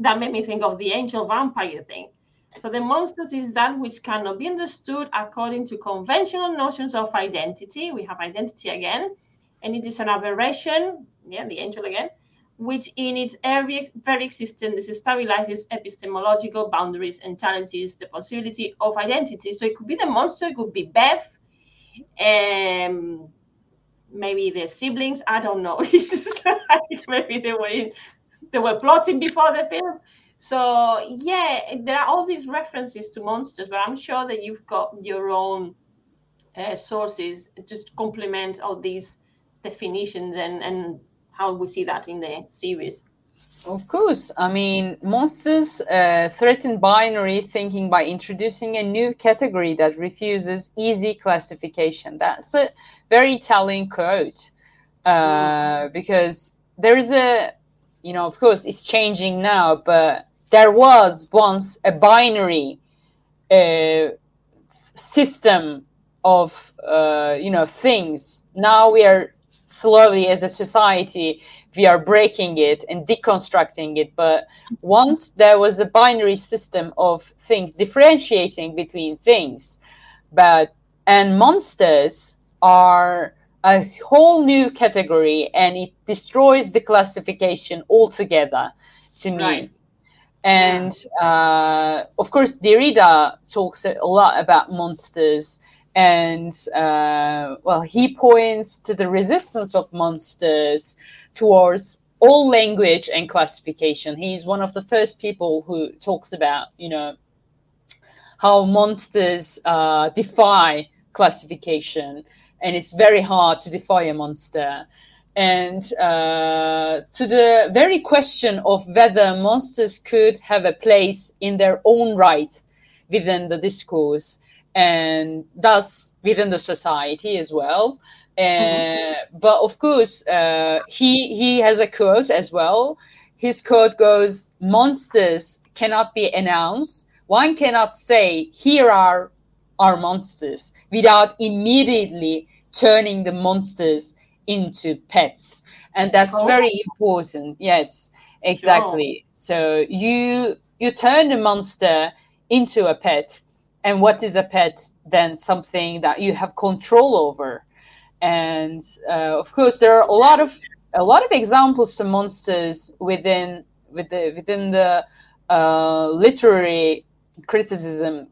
That, made me think of the angel vampire thing. So the monsters is that which cannot be understood according to conventional notions of identity. We have identity again, and it is an aberration, yeah, the angel again, which in its very, very existence destabilizes epistemological boundaries and challenges the possibility of identity. So it could be the monster, it could be Bev, um, maybe their siblings. I don't know. It's just like maybe they were in, they were plotting before the film. So yeah, there are all these references to monsters, but I'm sure that you've got your own uh, sources just complement all these definitions and and how we see that in the series. Of course. I mean, monsters uh, threaten binary thinking by introducing a new category that refuses easy classification. That's a very telling quote uh, because there is a, you know, of course, it's changing now, but there was once a binary uh, system of, uh, you know, things. Now we are slowly, as a society, we are breaking it and deconstructing it. But once there was a binary system of things differentiating between things, but and monsters are a whole new category and it destroys the classification altogether to me. Right. And uh, of course, Derrida talks a lot about monsters and uh, well, he points to the resistance of monsters towards all language and classification. He's one of the first people who talks about, you know, how monsters uh, defy classification, and it's very hard to defy a monster. And uh, to the very question of whether monsters could have a place in their own right within the discourse and thus within the society as well. Uh, mm-hmm. But of course, uh, he he has a quote as well. His quote goes, "Monsters cannot be announced. One cannot say, here are our monsters, without immediately turning the monsters into pets." And that's oh. very important. Yes, exactly. So you you turn the monster into a pet and what is a pet then something that you have control over and uh, of course there are a lot of a lot of examples to monsters within with the, within the uh, literary criticism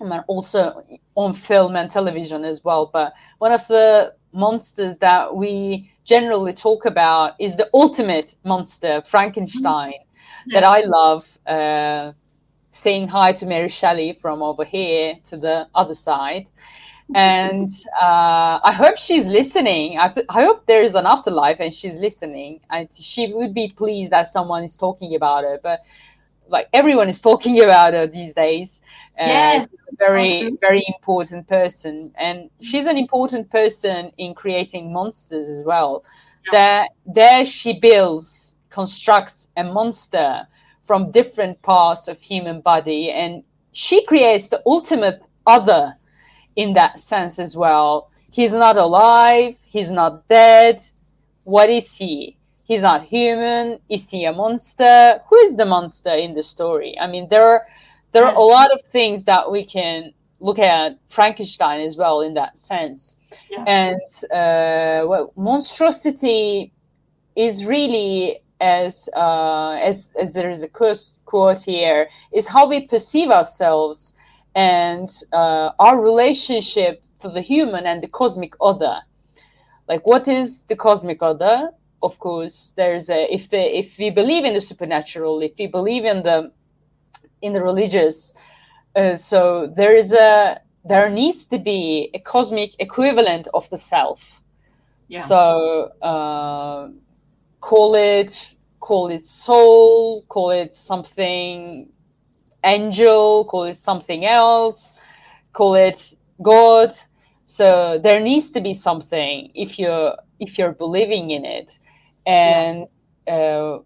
and also on film and television as well but one of the monsters that we generally talk about is the ultimate monster frankenstein mm-hmm. that i love uh, saying hi to Mary Shelley from over here to the other side. And uh, I hope she's listening. I, I hope there is an afterlife and she's listening. And she would be pleased that someone is talking about her. But like everyone is talking about her these days. Yes, uh, very awesome. very important person, and she's an important person in creating monsters as well. Yeah. There, there she builds, constructs a monster from different parts of human body. And she creates the ultimate other in that sense as well. He's not alive. He's not dead. What is he? He's not human. Is he a monster? Who is the monster in the story? I mean there are there are a lot of things that we can look at frankenstein as well in that sense yeah. and uh, well monstrosity is really as uh, as as there is a quote here is how we perceive ourselves and uh, our relationship to the human and the cosmic other. Like, what is the cosmic other? Of course, there's a if the if we believe in the supernatural, if we believe in the in the religious, uh, so there is a there needs to be a cosmic equivalent of the self. Yeah. So. Uh, call it call it soul, call it something angel, call it something else, call it God. So there needs to be something if you're if you're believing in it, and yeah. uh,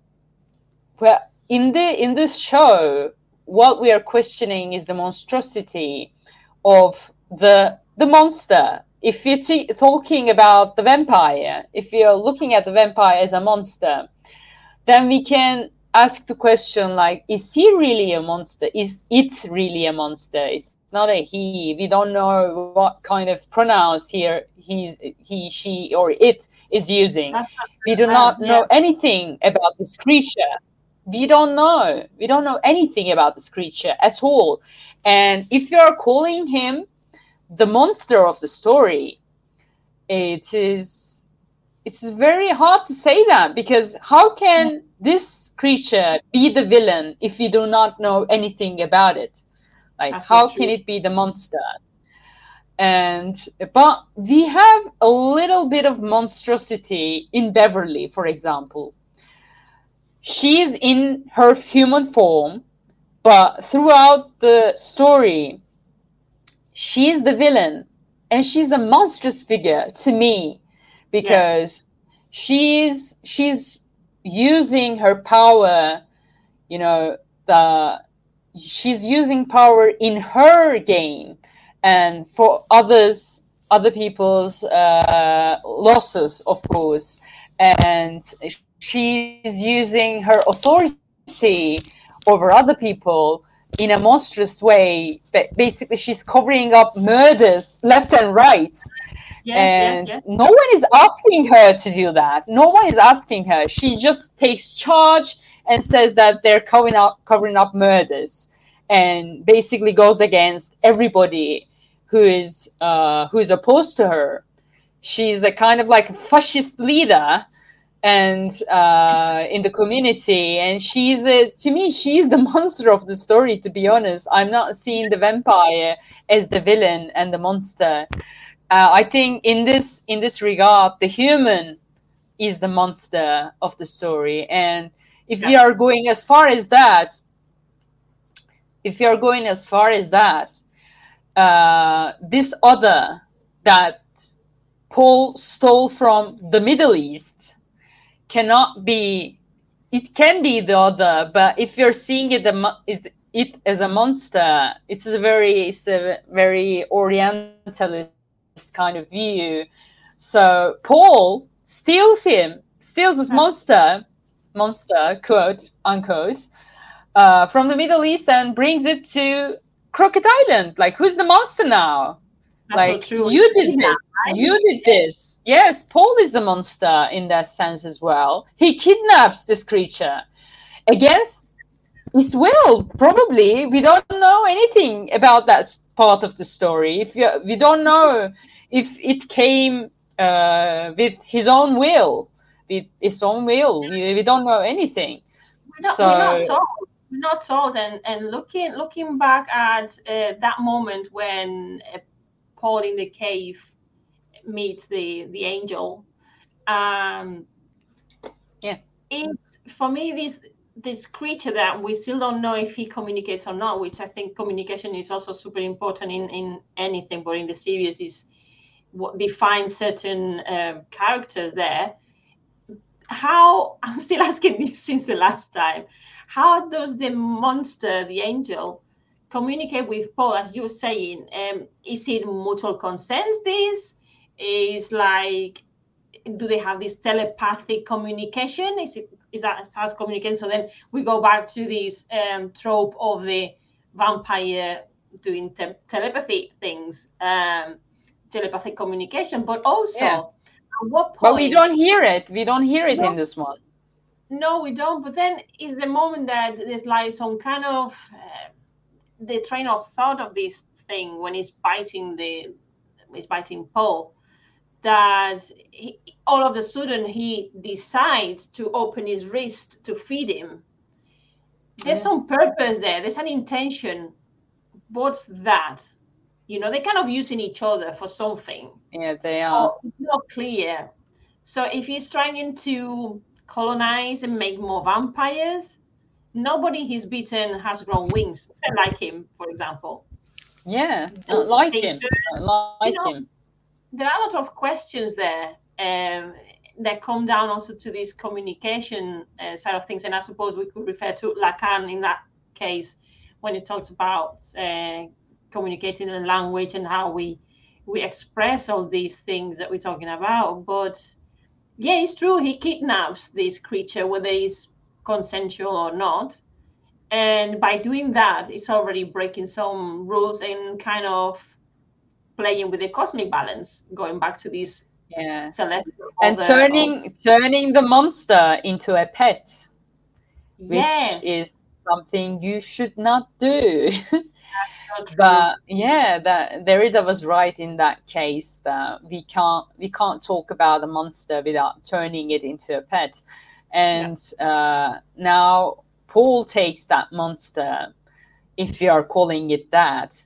well, in the in this show, what we are questioning is the monstrosity of the the monster if you're t- talking about the vampire, if you're looking at the vampire as a monster, then we can ask the question like, is he really a monster? Is it really a monster? It's not a he. We don't know what kind of pronouns here he's he, she, or it is using. We do not know yeah. anything about this creature. We don't know. We don't know anything about this creature at all. And if you are calling him the monster of the story it is it's very hard to say that because how can this creature be the villain if we do not know anything about it like That's how can it be the monster and but we have a little bit of monstrosity in beverly for example she's in her human form, but throughout the story, she's the villain. And she's a monstrous figure to me because she's she's using her power you know the she's using power in her gain and for others other people's uh, losses of course. And she's using her authority over other people in a monstrous way but basically she's covering up murders left and right Yes, and yes, yes. no one is asking her to do that. No one is asking her. She just takes charge and says that they're covering up covering up murders, and basically goes against everybody who is uh, who is opposed to her. She's a kind of like fascist leader, and uh, in the community, and she's a, to me she's the monster of the story. To be honest, I'm not seeing the vampire as the villain and the monster uh, I think in this in this regard, the human is the monster of the story. And if we are going as far as that, if you are going as far as that, uh, this other that Paul stole from the Middle East cannot be. It can be the other, but if you're seeing it, the mo- is it as a monster, it's a very, it's a very Orientalist kind of view. So Paul steals him, steals this monster, monster, quote unquote, uh, from the Middle East and brings it to Crockett Island. Like, who's the monster now? Like, so you did this. You did this. Yes, Paul is the monster in that sense as well. He kidnaps this creature against his will. Probably, we don't know anything about that part of the story. If you, we don't know if it came uh, with his own will, with his own will, we, we don't know anything. We're not, So- we're not told. Not told. And and looking looking back at uh, that moment when uh, Paul in the cave meets the the angel, um, Yeah. it's for me this this creature that we still don't know if he communicates or not. Which I think communication is also super important in in anything, but in the series is what defines certain um, characters there how i'm still asking this since the last time how does the monster the angel communicate with paul as you were saying um, is it mutual consent this is like do they have this telepathic communication is it is that starts communicating so then we go back to this um, trope of the vampire doing te- telepathy things um, telepathic communication but also Yeah. at what point But we don't hear it. We don't hear it No. in this one. no, we don't. But then is the moment that there's like some kind of uh, the train of thought of this thing when he's biting the he's biting Paul that he, all of a sudden he decides to open his wrist to feed him. There's Yeah. some purpose there. There's an intention. What's that? You know, they're kind of using each other for something Yeah, they are. it's not clear. So if he's trying to colonize and make more vampires, nobody he's beaten has grown wings, like him, for example. Yeah, not like him. should- Not like know, him. There are a lot of questions there um, that come down also to this communication uh, side of things, and I suppose we could refer to Lacan in that case when it talks about uh, communicating in language and how we we express all these things that we're talking about. But yeah, it's true. He kidnaps this creature, whether it's consensual or not. And by doing that, it's already breaking some rules and kind of playing with the cosmic balance, going back to this Yeah. celestial And turning turning the monster into a pet, of- which yes, is something you should not do. but yeah, that Derrida was right in that case that we can't we can't talk about a monster without turning it into a pet. And uh, now Paul takes that monster, if you are calling it that,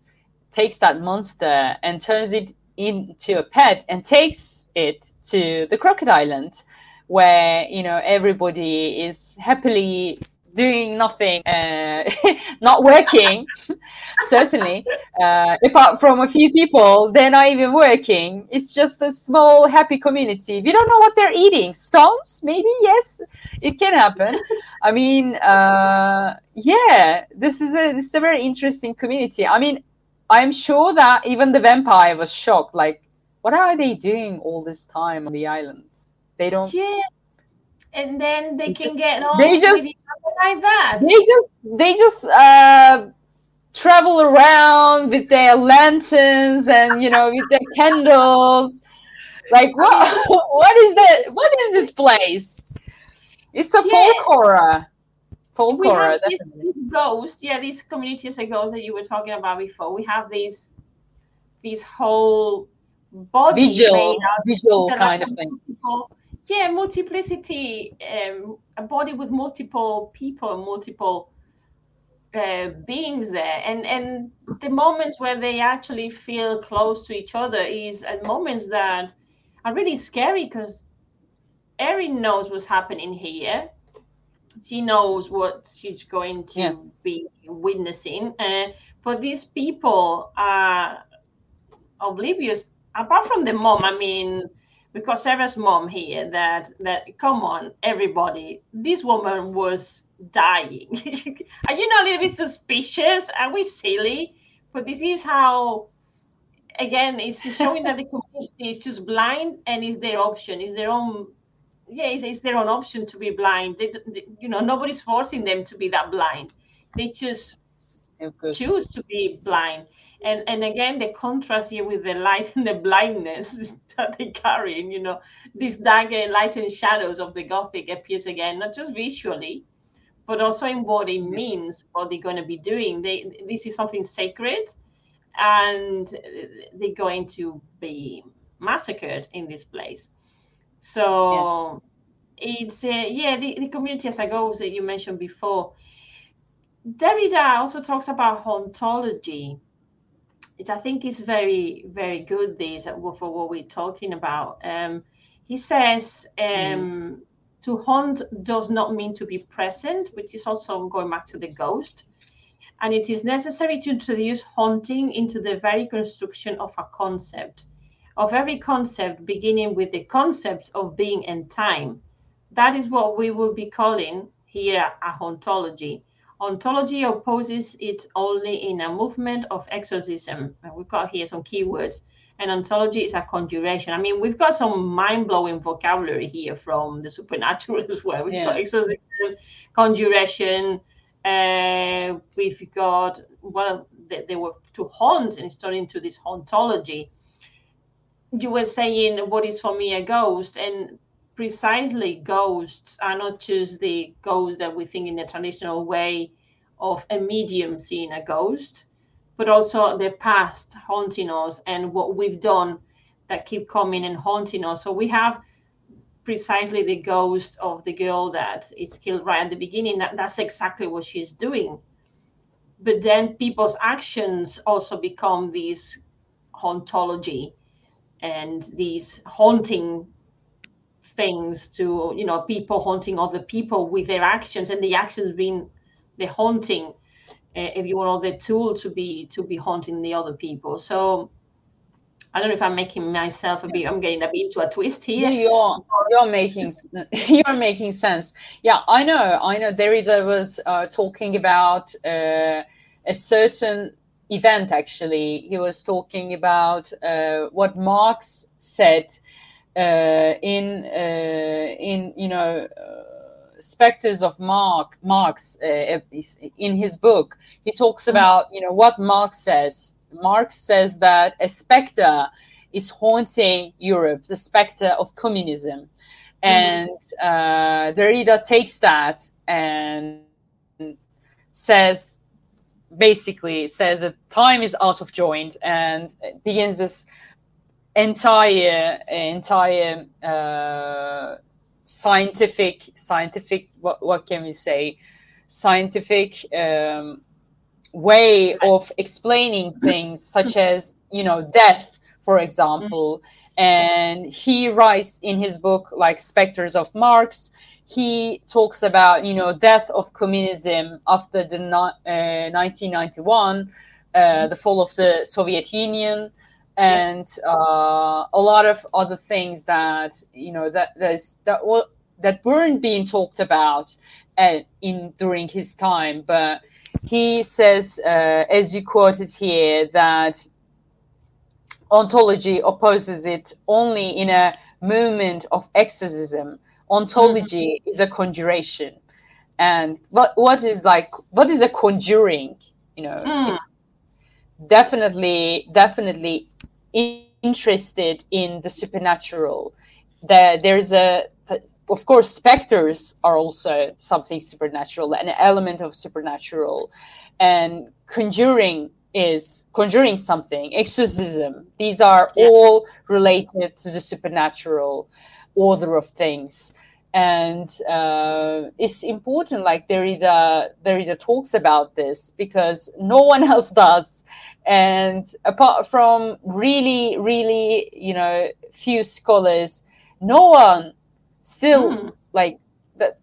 takes that monster and turns it into a pet and takes it to the Crockett Island, where you know everybody is happily doing nothing, uh, not working, certainly. Uh, apart from a few people, they're not even working. It's just a small, happy community. We don't know what they're eating. Stones, maybe? Yes, it can happen. I mean, uh, yeah, this is a this is a very interesting community. I mean, I'm sure that even the vampire was shocked. Like, what are they doing all this time on the island? They don't. Yeah, and then they, They can just- get on they just- with each other like that. They just they just uh, travel around with their lanterns and you know with their candles. Like what? what is that? What is this place? It's a Yeah. folk horror. Folk we horror. have these, definitely. ghosts, yeah, these communities of ghosts that you were talking about before. We have these these whole body Vigil, vigil kind of thing. multiple- yeah, multiplicity, um, a body with multiple people, multiple uh, beings there, and and the moments where they actually feel close to each other is at moments that are really scary because Erin knows what's happening here. She knows what she's going to Yeah. be witnessing, uh, but these people are oblivious. Apart from the mom, I mean, because Sarah's mom here, that that come on, everybody, this woman was dying. are you not a little bit suspicious? Are we silly? But this is how again it's just showing that the community is just blind and is their option, is their own yeah, it's, it's their own option to be blind. They, they- you know, nobody's forcing them to be that blind. They just Choose to be blind. And and again, the contrast here with the light and the blindness that they carry, and you know, these dark and light and shadows of the Gothic appears again, not just visually, but also in what it means, what they're going to be doing. They this is something sacred, and they're going to be massacred in this place. So it's uh, yeah, the, the community as i goes that you mentioned before. Derrida also talks about hauntology, which I think is very, very good. These uh, for what we're talking about. Um, he says um, to haunt does not mean to be present, which is also going back to the ghost. And it is necessary to introduce haunting into the very construction of a concept, of every concept, beginning with the concept of being and time. That is what we will be calling here a hauntology. Ontology opposes it only in a movement of exorcism. And we've got here some keywords. And ontology is a conjuration. I mean, we've got some mind blowing vocabulary here from the supernatural as well. We've got exorcism, conjuration. Uh, we've got, well, they, they were to haunt and starting into this hauntology. You were saying, what is for me a ghost? And precisely ghosts are not just the ghosts that we think in the traditional way of a medium seeing a ghost, but also the past haunting us and what we've done that keep coming and haunting us. So we have precisely the ghost of the girl that is killed right at the beginning. That, that's exactly what she's doing. But then people's actions also become these hauntology and these haunting things to you know people haunting other people with their actions and the actions being the haunting uh, if you want the tool to be to be haunting the other people so i don't know if i'm making myself a bit i'm getting a bit into a twist here you're you're making you're making sense. Yeah, I know. I know. Derrida was uh, talking about uh, a certain event. Actually, he was talking about uh, what Marx said in uh, in you know. Uh, specters of mark marx uh, in his book he talks about you know what marx says marx says that a specter is haunting Europe, the specter of communism. And uh, Derrida takes that and says, basically, says that time is out of joint and begins this entire, entire uh, scientific, scientific, what, what can we say, scientific um, way of explaining things, such as, you know, death for example, and he writes in his book like specters of marx he talks about you know death of communism after the uh, 1991 uh, the fall of the soviet union and uh, a lot of other things that you know that there's that that weren't being talked about at, in during his time. But he says uh, as you quoted here that ontology opposes it only in a movement of exorcism. Ontology mm-hmm. is a conjuration. And what what is like what is a conjuring? You know mm. definitely definitely interested in the supernatural. That there's a of course specters are also something supernatural an element of supernatural. And conjuring is conjuring something exorcism these are yeah. all related to the supernatural order of things. And uh, it's important like derrida derrida talks about this because no one else does and apart from really really you know few scholars no one still mm. like that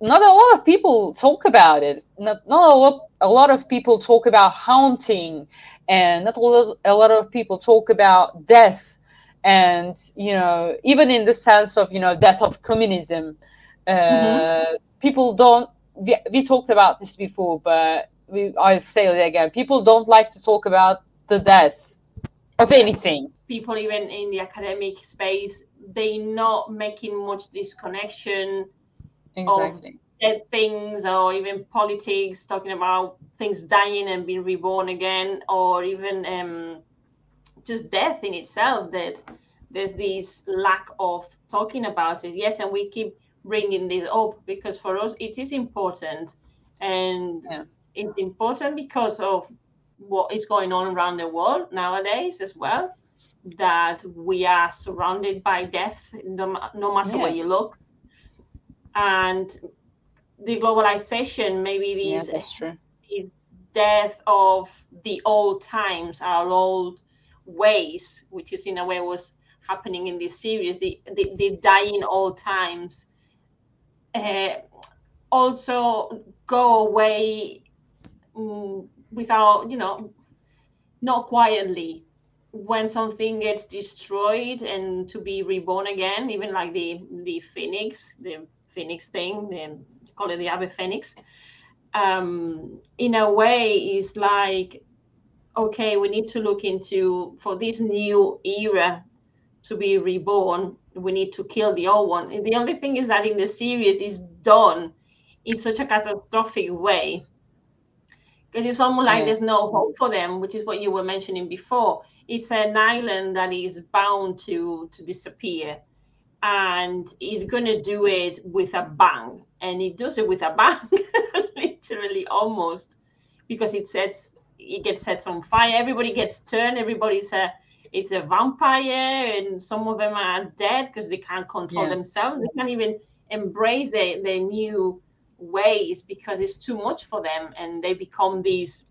not a lot of people talk about it not, not a, lot, a lot of people talk about haunting and not a lot, a lot of people talk about death and you know even in the sense of you know death of communism uh, mm-hmm. people don't we, we talked about this before but we, I'll say it again. People don't like to talk about the death of anything. People, even in the academic space, they're not making much disconnection exactly. of dead things or even politics, talking about things dying and being reborn again, or even um, just death in itself. That there's this lack of talking about it. Yes, and we keep bringing this up because for us it is important and yeah it's important because of what is going on around the world nowadays as well that we are surrounded by death no, no matter yeah. where you look. And the globalization maybe these, yeah, these death of the old times our old ways which is in a way was happening in this series the the, the dying old times. Uh, also go away Mm, without you know not quietly. When something gets destroyed and to be reborn again even like the the phoenix the phoenix thing the call it the ave phoenix um in a way is like okay we need to look into for this new era to be reborn we need to kill the old one. And the only thing is that in the series is done in such a catastrophic way because it's almost like there's no hope for them, which is what you were mentioning before. It's an island that is bound to to disappear, and he's going to do it with a bang, and he does it with a bang, literally almost, because it sets it gets set on fire. Everybody gets turned. Everybody's a it's a vampire, and some of them are dead because they can't control yeah. themselves. They can't even embrace their their new ways because it's too much for them and they become these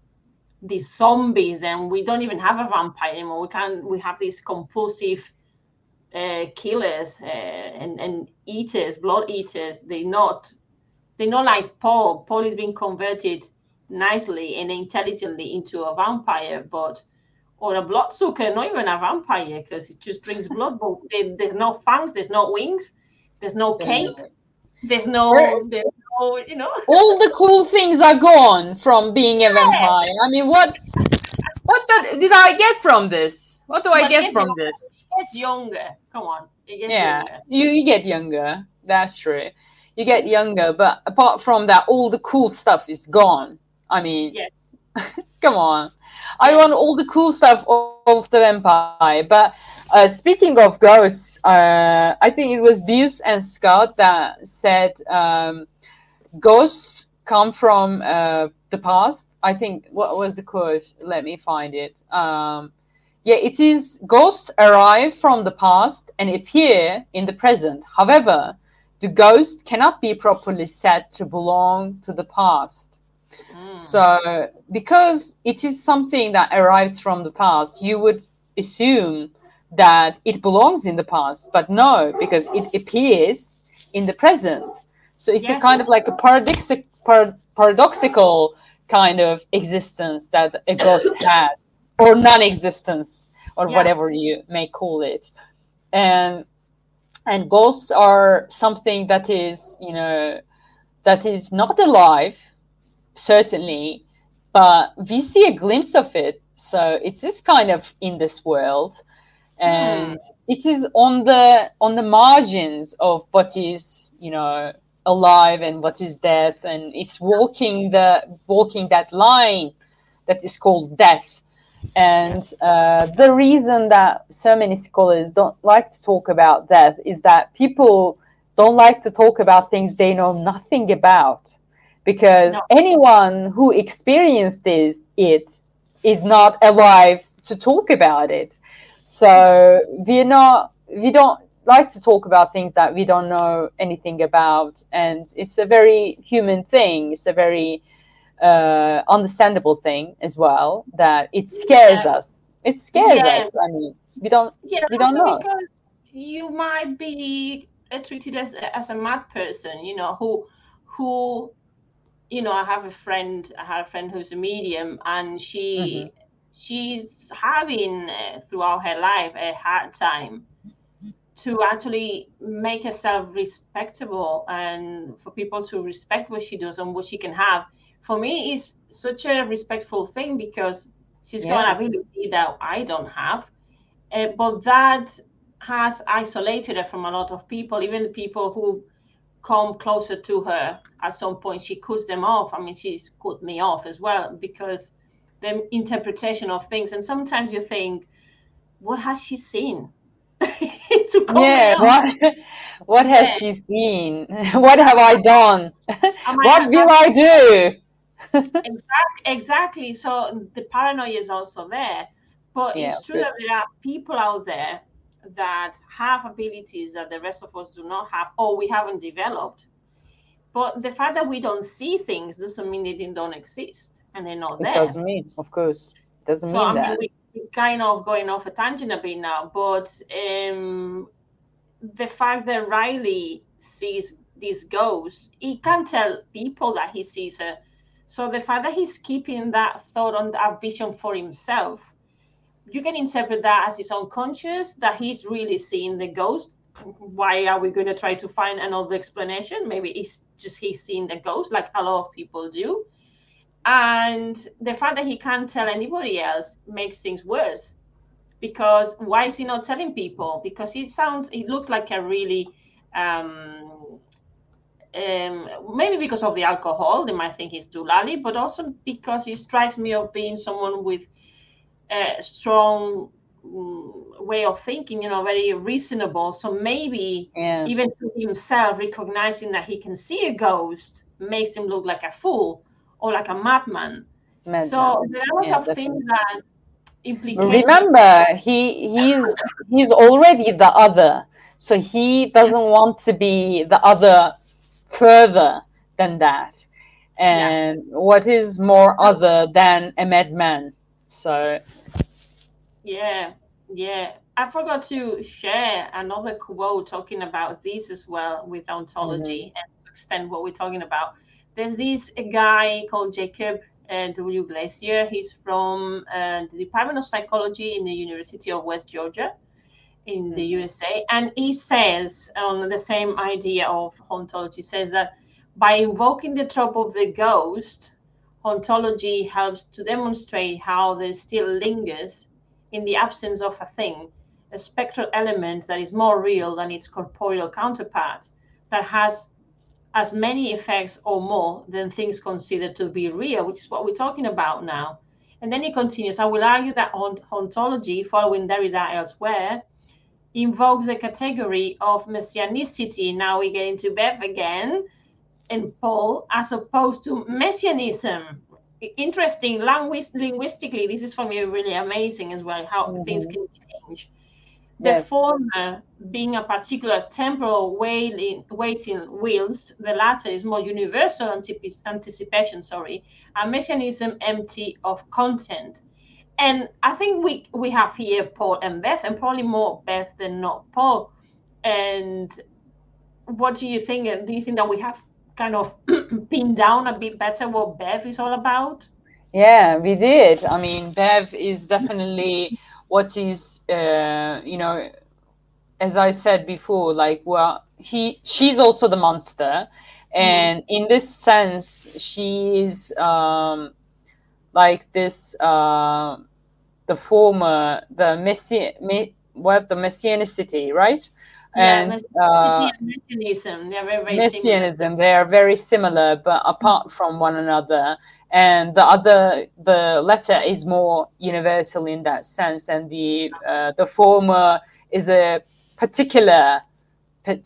these zombies and we don't even have a vampire anymore. We can't we have these compulsive uh, killers uh, and and eaters blood eaters. They're not they're not like paul. Paul is being converted nicely and intelligently into a vampire but or a bloodsucker not even a vampire because it just drinks blood but they, there's no fangs there's no wings there's no cape there's no there's you know. All the cool things are gone from being a vampire. I mean, what what that, did I get from this? What do I get from younger. this? It's younger. Come on. yeah, younger. you you get younger. That's true. You get younger, but apart from that, all the cool stuff is gone. I mean, yes. come on. I want all the cool stuff of, of the vampire. But uh, speaking of ghosts, uh, I think it was Buse and Stott that said um, ghosts come from uh, the past. I think what was the quote? Let me find it. Um, yeah, it is ghosts arrive from the past and appear in the present. However, the ghost cannot be properly said to belong to the past. Mm. So, because it is something that arrives from the past, you would assume that it belongs in the past, but no, because it appears in the present. So it's yes. a kind of like a paradoxic, par- paradoxical kind of existence that a ghost has, or non-existence, or yeah. whatever you may call it. And and ghosts are something that is, you know, that is not alive, certainly, but we see a glimpse of it. So it's this kind of in this world and mm. it is on the on the margins of what is you know alive and what is death and it's walking the walking that line that is called death and uh, the reason that so many scholars don't like to talk about death is that people don't like to talk about things they know nothing about because no. anyone who experienced this, it is not alive to talk about it so we're not, we don't like to talk about things that we don't know anything about, and it's a very human thing. It's a very uh, understandable thing as well that it scares yeah. us. It scares yeah. us. I mean, we don't, yeah, we don't know. Because you might be treated as as a mad person, you know, who who you know, I have a friend, I have a friend who's a medium, and she mm-hmm she's having uh, throughout her life a hard time to actually make herself respectable and for people to respect what she does and what she can have for me is such a respectful thing because she's yeah. got an ability that i don't have uh, but that has isolated her from a lot of people even people who come closer to her at some point she cuts them off i mean she's cut me off as well because the interpretation of things. And sometimes you think, what has she seen? yeah, what, what has she seen? what have I done? what will I do? exactly, exactly. So the paranoia is also there. But yeah, it's true that there are people out there that have abilities that the rest of us do not have or we haven't developed. But the fact that we don't see things doesn't mean they don't exist and they're not there. It doesn't mean, of course, it doesn't so, mean I that. Mean, we kind of going off a tangent a bit now, but um, the fact that Riley sees this ghost, he can't tell people that he sees her. So the fact that he's keeping that thought on that vision for himself, you can interpret that as his unconscious, that he's really seeing the ghost. Why are we going to try to find another explanation? Maybe it's just he's seeing the ghost, like a lot of people do and the fact that he can't tell anybody else makes things worse. Because why is he not telling people? Because he sounds he looks like a really um, um, maybe because of the alcohol they might think he's too doolally but also because he strikes me of being someone with a strong mm, way of thinking you know very reasonable. So maybe yeah. even to himself recognizing that he can see a ghost makes him look like a fool or like a madman. madman. So there are lots yeah, of definitely. things that implicate. Remember, he he's he's already the other, so he doesn't want to be the other further than that. And yeah. what is more other than a madman? So. Yeah, yeah. I forgot to share another quote talking about this as well with hauntology mm-hmm. and extend what we're talking about there's this guy called Jacob uh, W. Glazier. He's from uh, the Department of Psychology in the University of West Georgia in the mm-hmm. USA. And he says on the same idea of hauntology, says that by invoking the trope of the ghost, hauntology helps to demonstrate how there still lingers in the absence of a thing, a spectral element that is more real than its corporeal counterpart, that has as many effects or more than things considered to be real, which is what we're talking about now. And then he continues, I will argue that hauntology, following Derrida elsewhere, invokes the category of messianicity. Now we get into Bev again and Paul, as opposed to messianism. Interesting, linguistically, this is for me really amazing as well, how mm-hmm. things can change. The yes. former being a particular temporal waiting, waiting wheels, the latter is more universal anticipation, sorry, a messianism empty of content. and I think we we have here Paul and Bev, and probably more Bev than not Paul. And what do you think? And do you think that we have kind of pinned down a bit better what Bev is all about? Yeah, we did. I mean, Bev is definitely what is, uh, you know, as I said before, like, well, he, she's also the monster, mm-hmm. and mm. in this sense, she is um, like this, uh, the former, the messi, me, what the messianicity, right? Yeah, and uh, messianism, they're very, very messianism, similar. they are very similar, but apart from one another and the other the letter is more universal in that sense. And the uh, the former is a particular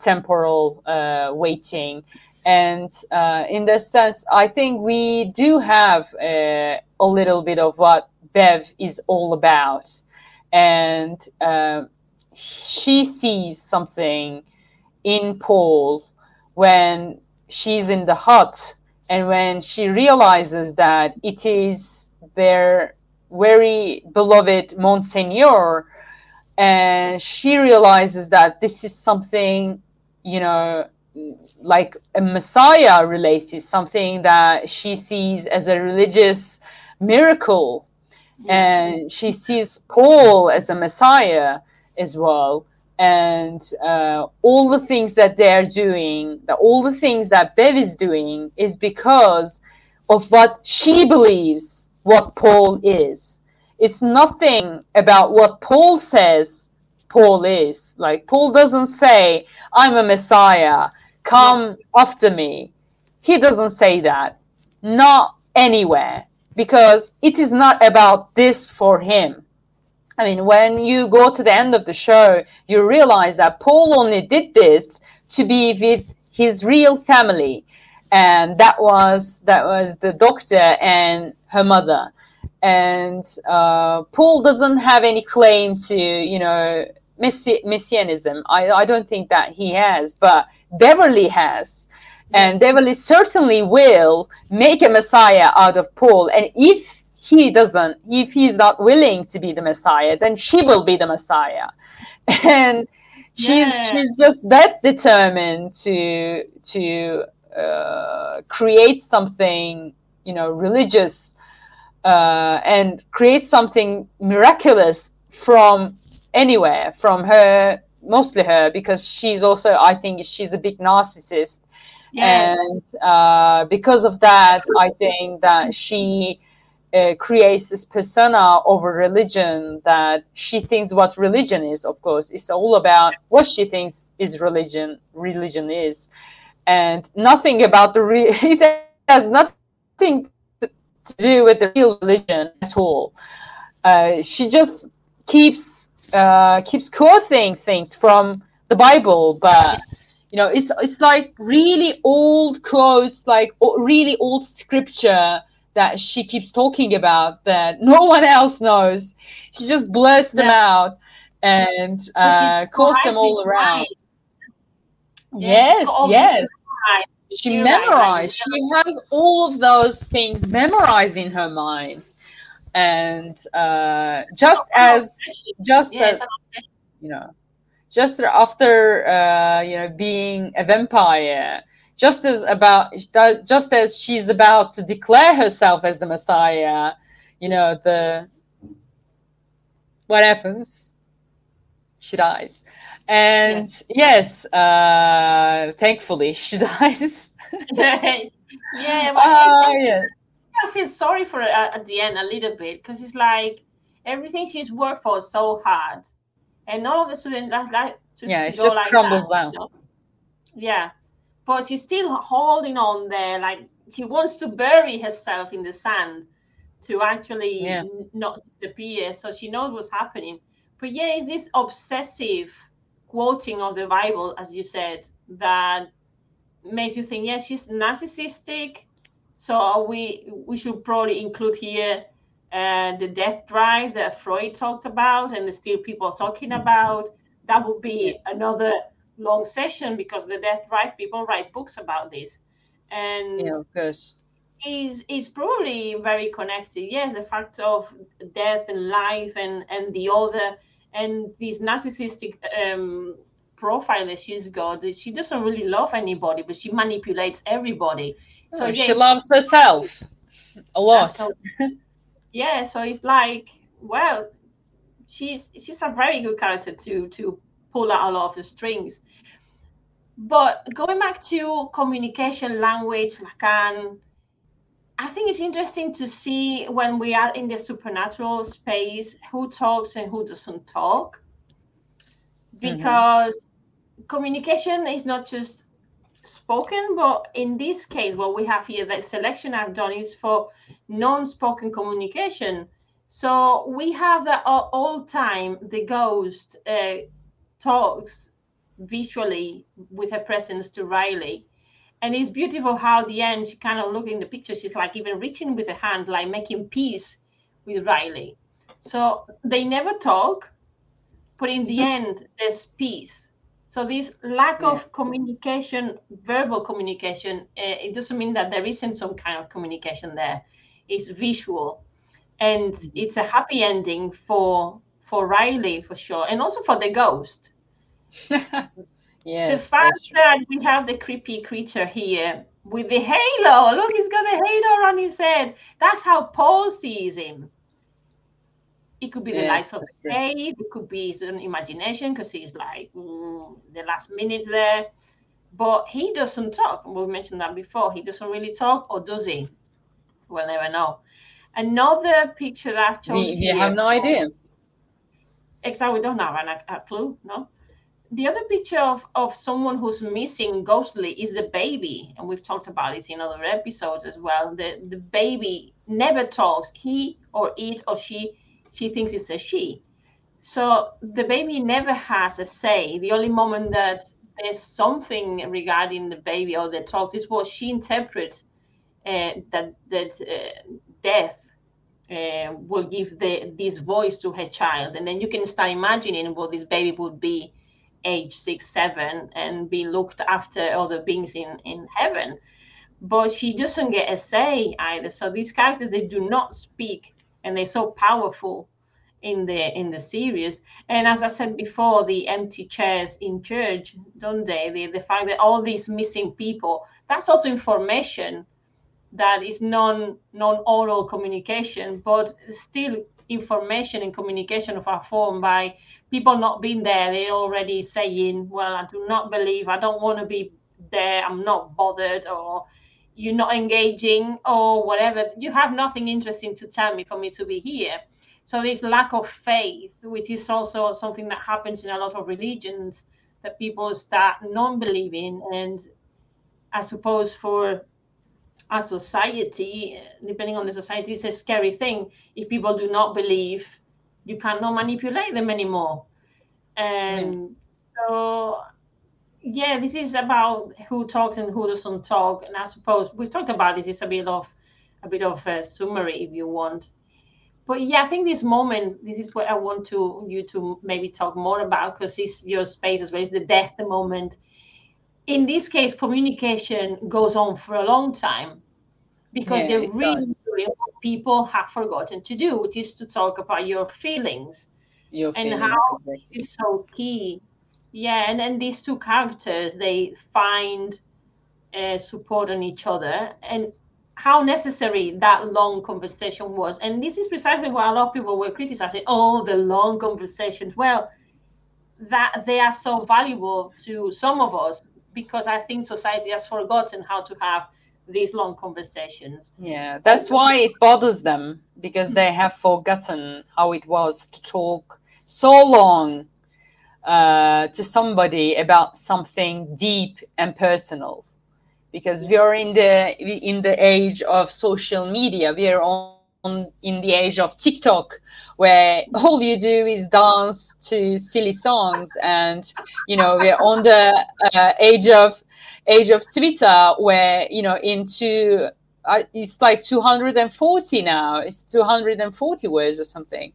temporal uh, weighting. And uh, in this sense i think we do have a, uh, a, little bit of what bev is all about. And uh, she sees something in paul when she's in the hut and when she realizes that it is their very beloved Monsignor, and she realizes that this is something, you know, like a Messiah related, something that she sees as a religious miracle. And she sees Paul as a Messiah as well and uh, all the things that they're doing, that all the things that Bev is doing, is because of what she believes what Paul is. It's nothing about what Paul says Paul is. Like Paul doesn't say, "I'm a Messiah, come after me." He doesn't say that, not anywhere, because it is not about this for him I mean, when you go to the end of the show, you realize that Paul only did this to be with his real family, and that was that was the doctor and her mother. And uh, Paul doesn't have any claim to, you know, messi- messianism. I, I don't think that he has, but Beverly has. And Beverly certainly will make a Messiah out of Paul. And if he doesn't, if he's not willing to be the Messiah, then she will be the Messiah. And she's yeah. she's just that determined to to uh, create something, you know, religious uh, and create something miraculous from anywhere, from her, mostly her, because she's also, I think, she's a big narcissist. Yes. And uh, because of that, I think that she uh, creates this persona over religion that she thinks what religion is of course. It's all about what she thinks is religion religion is. And nothing about the re- it has nothing to do with the real religion at all. Uh, she just keeps uh, keeps quoting things from the bible but you know it's it's like really old quotes like really old scripture that she keeps talking about that no one else knows. She just blurts them yeah. out and uh, calls them all around. Yes, yes. She You're memorized. Right. She has all of those things memorized in her mind, and uh, just oh, as just yes, as you know, just after uh, you know being a vampire, just as about just as she's about to declare herself as the Messiah, you know, the what happens? She dies. And yes, yes uh, thankfully she dies. yeah, but uh, yeah. I feel sorry for her at the end a little bit because it's like everything she's worked for so hard, and all of a sudden that like just yeah, it just like crumbles that, down. You know? Yeah, but she's still holding on there like she wants to bury herself in the sand to actually yeah. not disappear so she knows what's happening. But yeah it's this obsessive quoting of the bible as you said that makes you think yes yeah, she's narcissistic so we we should probably include here uh, the death drive that freud talked about and the still people talking about. That would be another long session because the death drive people write books about this and yeah of course is is probably very connected. Yes, the fact of death and life and and the other and this narcissistic um, profile that she's got. That she doesn't really love anybody, but she manipulates everybody. So oh, she loves herself a lot. So, yeah, so it's like, well, she's she's a very good character to to pull out a lot of the strings. But going back to communication, language, Lacan, I think it's interesting to see when we are in the supernatural space who talks and who doesn't talk. Mm-hmm. Because mm-hmm. communication is not just spoken, but in this case, what we have here, the selection I've done is for non spoken communication. So we have that all time the ghost uh, talks visually with her presence to Riley and it's beautiful how the end she kind of look in the picture she's like even reaching with a hand like making peace with riley so they never talk but in the mm-hmm. end there's peace so this lack yeah. of communication verbal communication uh, it doesn't mean that there isn't some kind of communication there it's visual and mm-hmm. it's a happy ending for for riley for sure and also for the ghost Yes, the fact that we have the creepy creature here with the halo. Look, he's got a halo on his head. That's how Paul sees him. It could be the yes, lights of the cave. It could be his own imagination because he's like mm, the last minute there. But he doesn't talk. We mentioned that before. He doesn't really talk, or does he? We'll never know. Another picture that I chose. You, you have no idea. Exactly. We don't have a, a clue. No the other picture of, of someone who's missing ghostly is the baby and we've talked about this in other episodes as well. The the baby never talks. He or it or she she thinks it's a she. So the baby never has a say. The only moment that there's something regarding the baby or the talks is what she interprets uh, that that uh, death uh, will give the this voice to her child. And then you can start imagining what this baby would be age six, seven, and be looked after other beings in, in heaven. But she doesn't get a say either. So these characters they do not speak and they're so powerful in the in the series. And as I said before, the empty chairs in church, don't they? The, the fact that all these missing people, that's also information that is non non oral communication, but still information and communication of our form by people not being there. They're already saying, Well, I do not believe, I don't want to be there, I'm not bothered, or you're not engaging, or whatever. You have nothing interesting to tell me for me to be here. So this lack of faith, which is also something that happens in a lot of religions, that people start non-believing and I suppose for a society, depending on the society, it's a scary thing. If people do not believe, you cannot manipulate them anymore. And mm. so, yeah, this is about who talks and who doesn't talk. And I suppose we've talked about this. It's a bit of a bit of a summary, if you want. But yeah, I think this moment, this is what I want to you to maybe talk more about because it's your space as well. It's the death the moment in this case, communication goes on for a long time because yeah, they're really does. Doing what people have forgotten to do, which is to talk about your feelings your and feelings, how it's so key. Yeah, and then these two characters they find uh, support on each other, and how necessary that long conversation was. And this is precisely why a lot of people were criticizing, oh, the long conversations. Well, that they are so valuable to some of us because I think society has forgotten how to have these long conversations. Yeah, that's why it bothers them because they have forgotten how it was to talk so long uh, to somebody about something deep and personal. Because we are in the in the age of social media, we are on in the age of TikTok, where all you do is dance to silly songs, and you know we're on the uh, age of age of Twitter, where you know into uh, it's like 240 now. It's 240 words or something,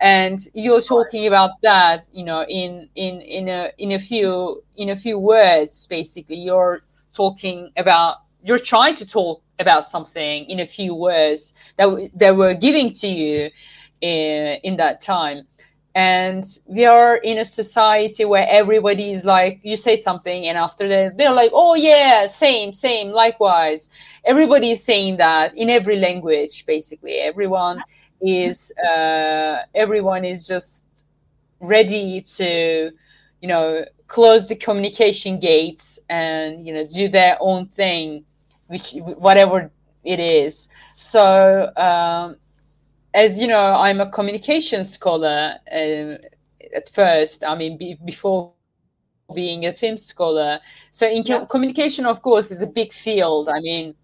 and you're talking about that, you know, in in in a in a few in a few words. Basically, you're talking about you're trying to talk about something in a few words that that were giving to you in, in that time and we are in a society where everybody is like you say something and after that they're like oh yeah same same likewise. Everybody is saying that in every language basically. Everyone is uh, everyone is just ready to you know close the communication gates and you know do their own thing which whatever it is. So um, as you know, I'm a communication scholar uh, at first. I mean, be, before being a film scholar. So in yeah. communication, of course, is a big field. I mean,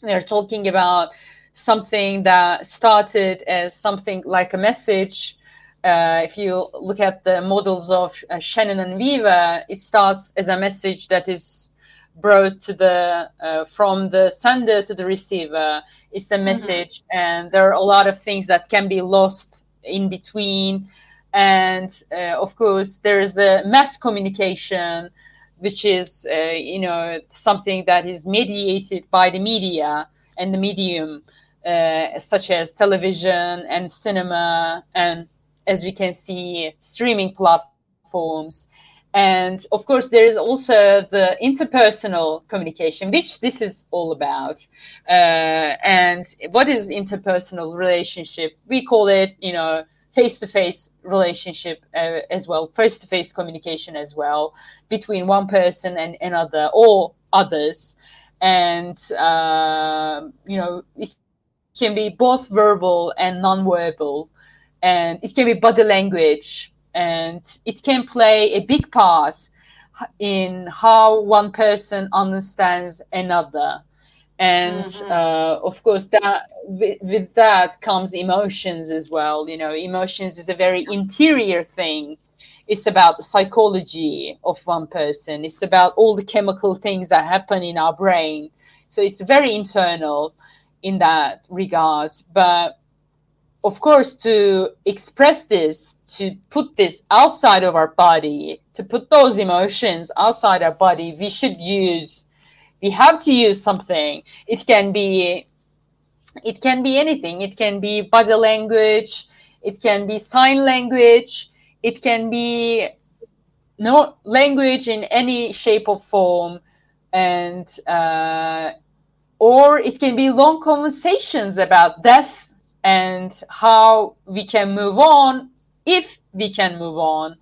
they're talking about something that started as something like a message. Uh, if you look at the models of uh, Shannon and Weaver, it starts as a message that is brought to the uh, from the sender to the receiver is a mm-hmm. message mm-hmm. and there are a lot of things that can be lost in between and uh, of course there is the mass communication which is uh, you know something that is mediated by the media and the medium uh, such as television and cinema and as we can see streaming platforms and of course, there is also the interpersonal communication, which this is all about. Uh, and what is interpersonal relationship? We call it, you know, face-to-face relationship uh, as well, face-to-face communication as well between one person and another or others. And uh, you know, it can be both verbal and non-verbal, and it can be body language and it can play a big part in how one person understands another. And mm-hmm. uh, of course that with, with, that comes emotions as well. You know emotions is a very interior thing. It's about the psychology of one person. It's about all the chemical things that happen in our brain. So it's very internal in that regard but of course, to express this, to put this outside of our body, to put those emotions outside our body, we should use, we have to use something. It can be, it can be anything. It can be body language. It can be sign language. It can be no language in any shape or form, and uh, or it can be long conversations about death and how we can move on if we can move on.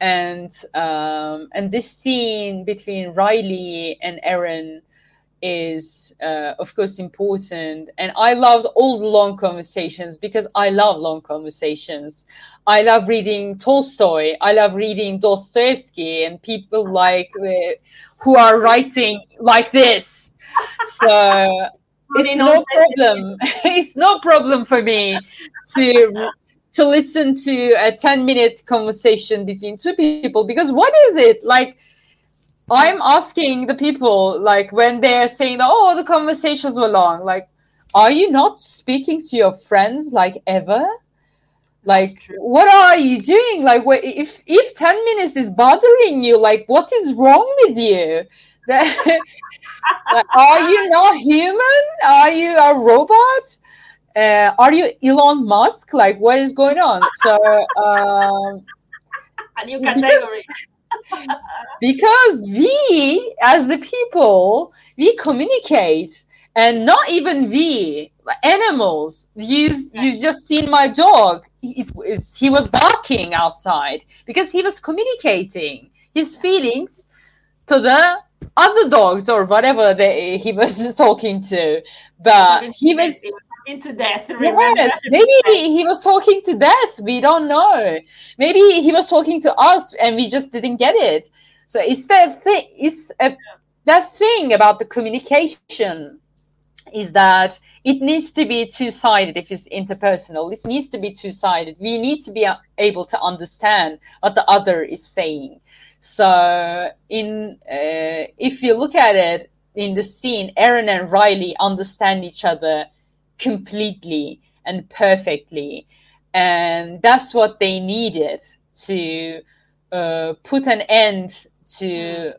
And um, and this scene between Riley and Erin is uh, of course important. And i loved all the long conversations because i love long conversations. I love reading tolstoy. I love reading dostoevsky and people like uh, who are writing like this. So it's no problem. it's no problem for me to to listen to a 10 minute conversation between two people because what is it? Like i'm asking the people like when they're saying oh the conversations were long like are you not speaking to your friends like ever? Like what are you doing? Like if if 10 minutes is bothering you like what is wrong with you are you not human? Are you a robot? Uh, are you Elon Musk? Like, what is going on? So, um, a new category. Because, because we, as the people, we communicate, and not even we, animals. You you just seen my dog. It, it, he was barking outside because he was communicating his feelings to the other dogs or whatever they, he was talking to, but he was into death. Yes, maybe he was talking to death. We don't know. Maybe he was talking to us and we just didn't get it. So it's that thing. It's a, that thing about the communication is that it needs to be two-sided if it's interpersonal it needs to be two-sided we need to be able to understand what the other is saying so in uh, if you look at it in the scene, Erin and Riley understand each other completely and perfectly, and that's what they needed to uh, put an end to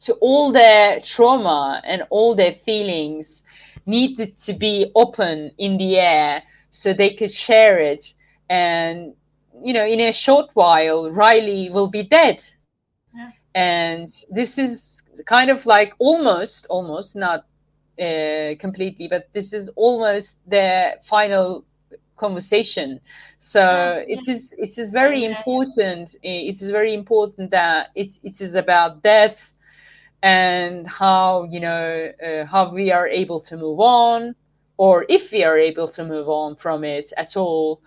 to all their trauma and all their feelings needed to be open in the air so they could share it and you know in a short while riley will be dead. And this is kind of like almost almost not uh, completely but this is almost the final conversation. So Yeah, it is it is very important it is very important that it, it is about death and how you know uh, how we are able to move on or if we are able to move on from it at all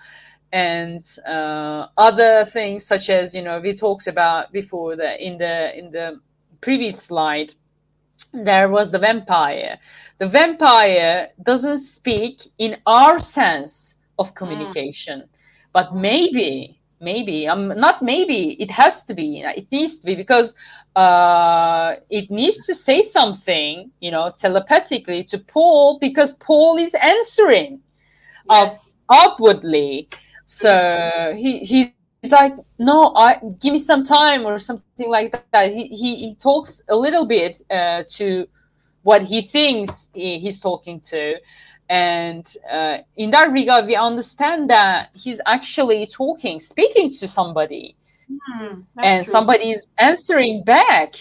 and uh, other things such as you know we talked about before that in the in the previous slide there was the vampire. The vampire doesn't speak in our sense of communication but maybe maybe um not maybe it has to be it needs to be because uh it needs to say something you know telepathically to paul because paul is answering Uh, Yes. outwardly so he he's like no i give me some time or something like that he he, he talks a little bit uh, to what he thinks he, he's talking to and uh, in that regard we understand that he's actually talking speaking to somebody that's and true. somebody is answering back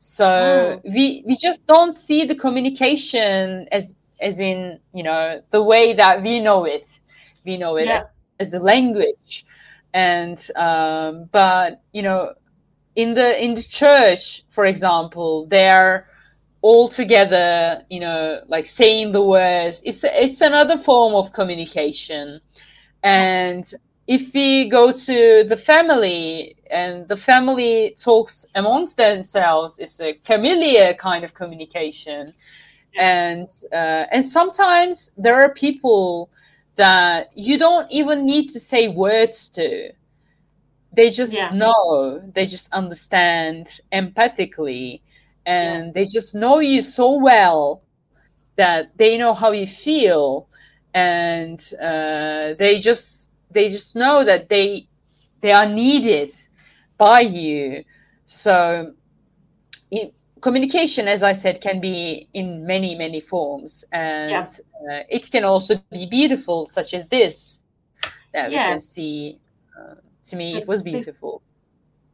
so Mm. we we just don't see the communication as as in you know the way that we know it we know it Yeah. As a language. And um, but you know in the in the church for example they're all together you know like saying the words. It's it's another form of communication. And if we go to the family and the family talks amongst themselves it's a familiar kind of communication. And uh, and sometimes there are people that you don't even need to say words to. They just Yeah. know. They just understand empathically. And they just know you so well that they know how you feel. And uh, they just they just know that they they are needed by you. So it, communication as i said can be in many many forms and Yeah. uh, it can also be beautiful such as this that we can see uh, to me it was beautiful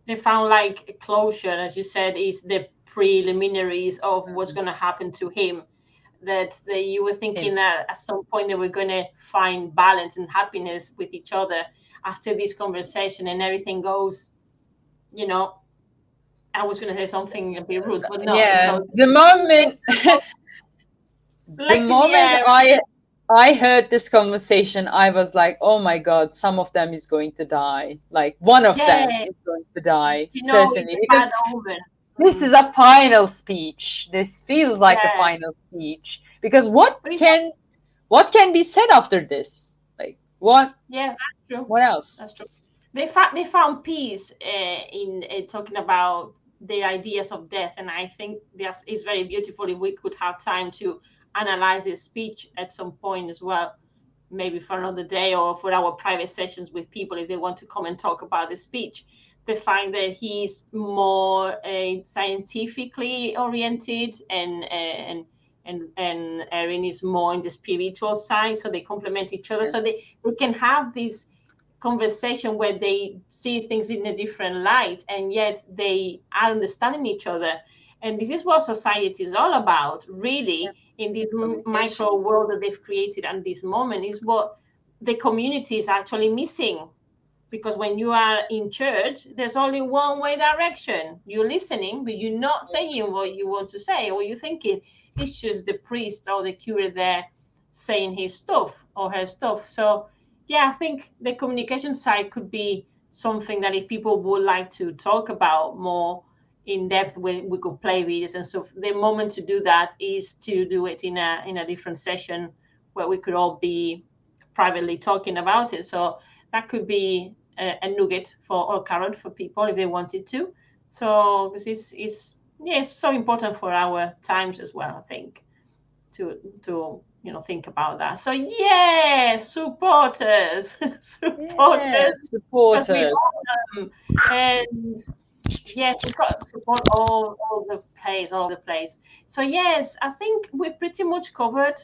they found like closure, as you said, is the preliminaries of what's going to happen to him. That they, you were thinking that at some point they were going to find balance and happiness with each other after this conversation, and everything goes, you know. I was going to say something a bit rude, but no. yeah goes- the moment the moment i i heard this conversation i was like oh my god some of them is going to die like one of them is going to die you know, certainly it's a because bad omen. this Mm. is a final speech this feels like Yeah. a final speech because what can what can be said after this like what Yeah, that's true. what else That's true. They found they found peace uh, in uh, talking about the ideas of death, and I think this is very beautiful. If we could have time to analyze this speech at some point as well, maybe for another day or for our private sessions with people if they want to come and talk about the speech. They find that he's more uh, scientifically oriented and uh, and and and Erin is more in the spiritual side, so they complement each other. Yeah. So they, they can have this conversation where they see things in a different light and yet they are understanding each other. And this is what society is all about, really, in this micro world that they've created at this moment, is what the community is actually missing. Because when you are in church, there's only one way direction. You're listening, but you're not saying what you want to say or you're thinking. It's just the priest or the curator there saying his stuff or her stuff. So, yeah, I think the communication side could be something that if people would like to talk about more in depth, we, we could play videos and so The moment to do that is to do it in a in a different session where we could all be privately talking about it. So that could be a, a nugget for or carrot for people if they wanted to. So because it's it's yeah, it's so important for our times as well. I think to to you know think about that. So yeah, supporters, supporters. Yes, supporters and yes, we've got to support all, all the plays, all the plays. So yes, I think we pretty much covered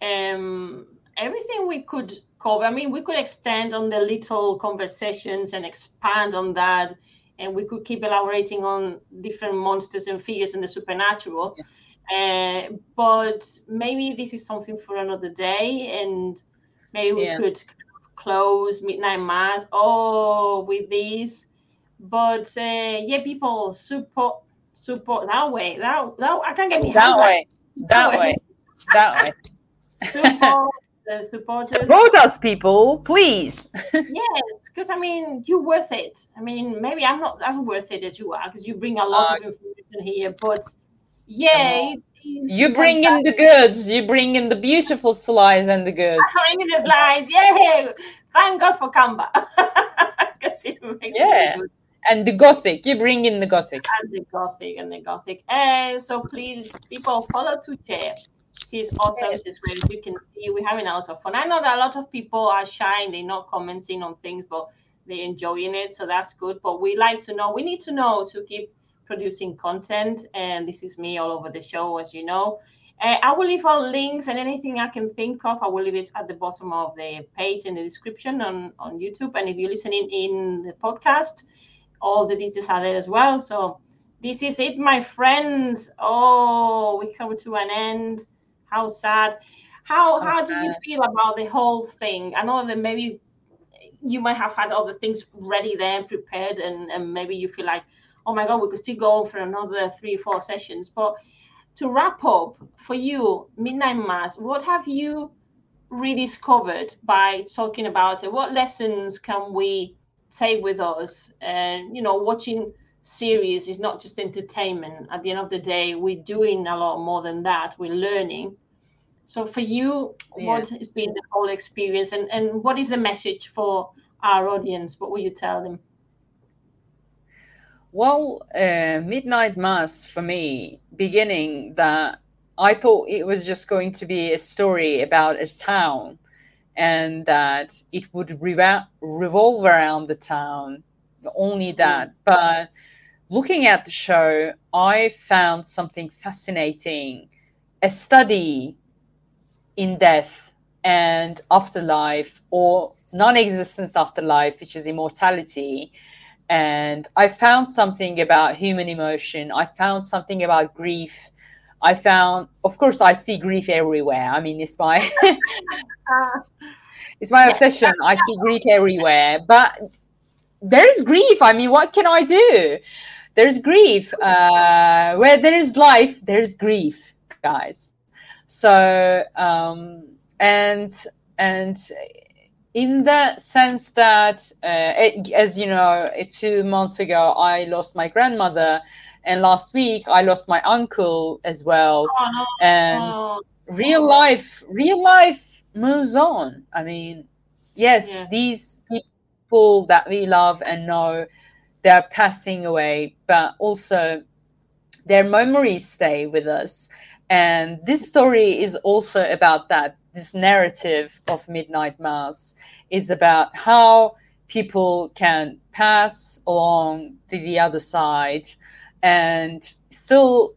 um, everything we could cover. I mean, we could extend on the little conversations and expand on that, and we could keep elaborating on different monsters and figures in the supernatural. Yeah. Uh, but maybe this is something for another day, and maybe we yeah. could close midnight mass. Oh, with this but uh, yeah, people support support that way. That that I can't get me that way. That, way. That way. Support the supporters. Support us, people, please. yes, because I mean, you're worth it. I mean, maybe I'm not as worth it as you are because you bring a lot uh, of information here, but yeah. Oh. you bring in the goods. You bring in the beautiful slides and the goods. I bring in the slides. Yeah. Thank God for Canva. because it makes yeah. and the gothic you bring in the gothic and the gothic and the gothic and so please people follow Tugce she's awesome yes. she's great you can see we're having a lot of fun i know that a lot of people are shy and they're not commenting on things but they're enjoying it so that's good but we like to know we need to know to keep producing content and this is me all over the show as you know uh, I will leave all links and anything I can think of. I will leave it at the bottom of the page in the description on, on YouTube. And if you're listening in the podcast, all the details are there as well. So this is it, my friends. Oh, we come to an end. How sad. How how, how do you feel about the whole thing? I know that maybe you might have had other things ready there prepared, and, and maybe you feel like, oh my god, we could still go for another three four sessions. But to wrap up for you, Midnight Mass, what have you rediscovered by talking about it? What lessons can we take with us. And you know, watching series is not just entertainment. At the end of the day, we're doing a lot more than that. We're learning. So for you, yeah. what has been the whole experience, and and what is the message for our audience? What will you tell them? Well, uh, Midnight Mass for me, beginning that I thought it was just going to be a story about a town and that it would revol- revolve around the town. Only that. Mm. But looking at the show, I found something fascinating a study in death and afterlife or non existence afterlife, which is immortality. And I found something about human emotion. I found something about grief. I found, of course, I see grief everywhere. I mean, it's my it's my obsession. I see grief everywhere, but there is grief. I mean, what can I do? There's grief. Uh, where there is life, there's grief, guys. So, um, and and in the sense that, uh, it, as you know, two months ago I lost my grandmother, and last week I lost my uncle as well. Oh, and oh. real life, real life moves on. I mean, yes, yeah. these people that we love and know, they're passing away, but also their memories stay with us. And this story is also about that. This narrative of Midnight Mass is about how people can pass along to the other side and still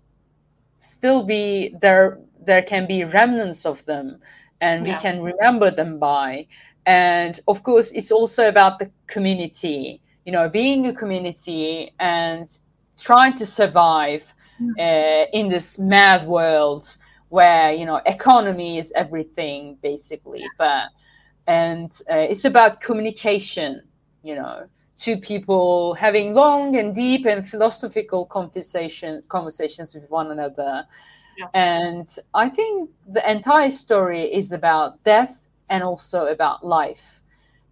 still be there there can be remnants of them and yeah. we can remember them by and of course it's also about the community you know being a community and trying to survive. Uh, in this mad world where you know economy is everything basically. But and uh, it's about communication you know two people having long and deep and philosophical conversation conversations with one another. Yeah. and i think the entire story is about death and also about life.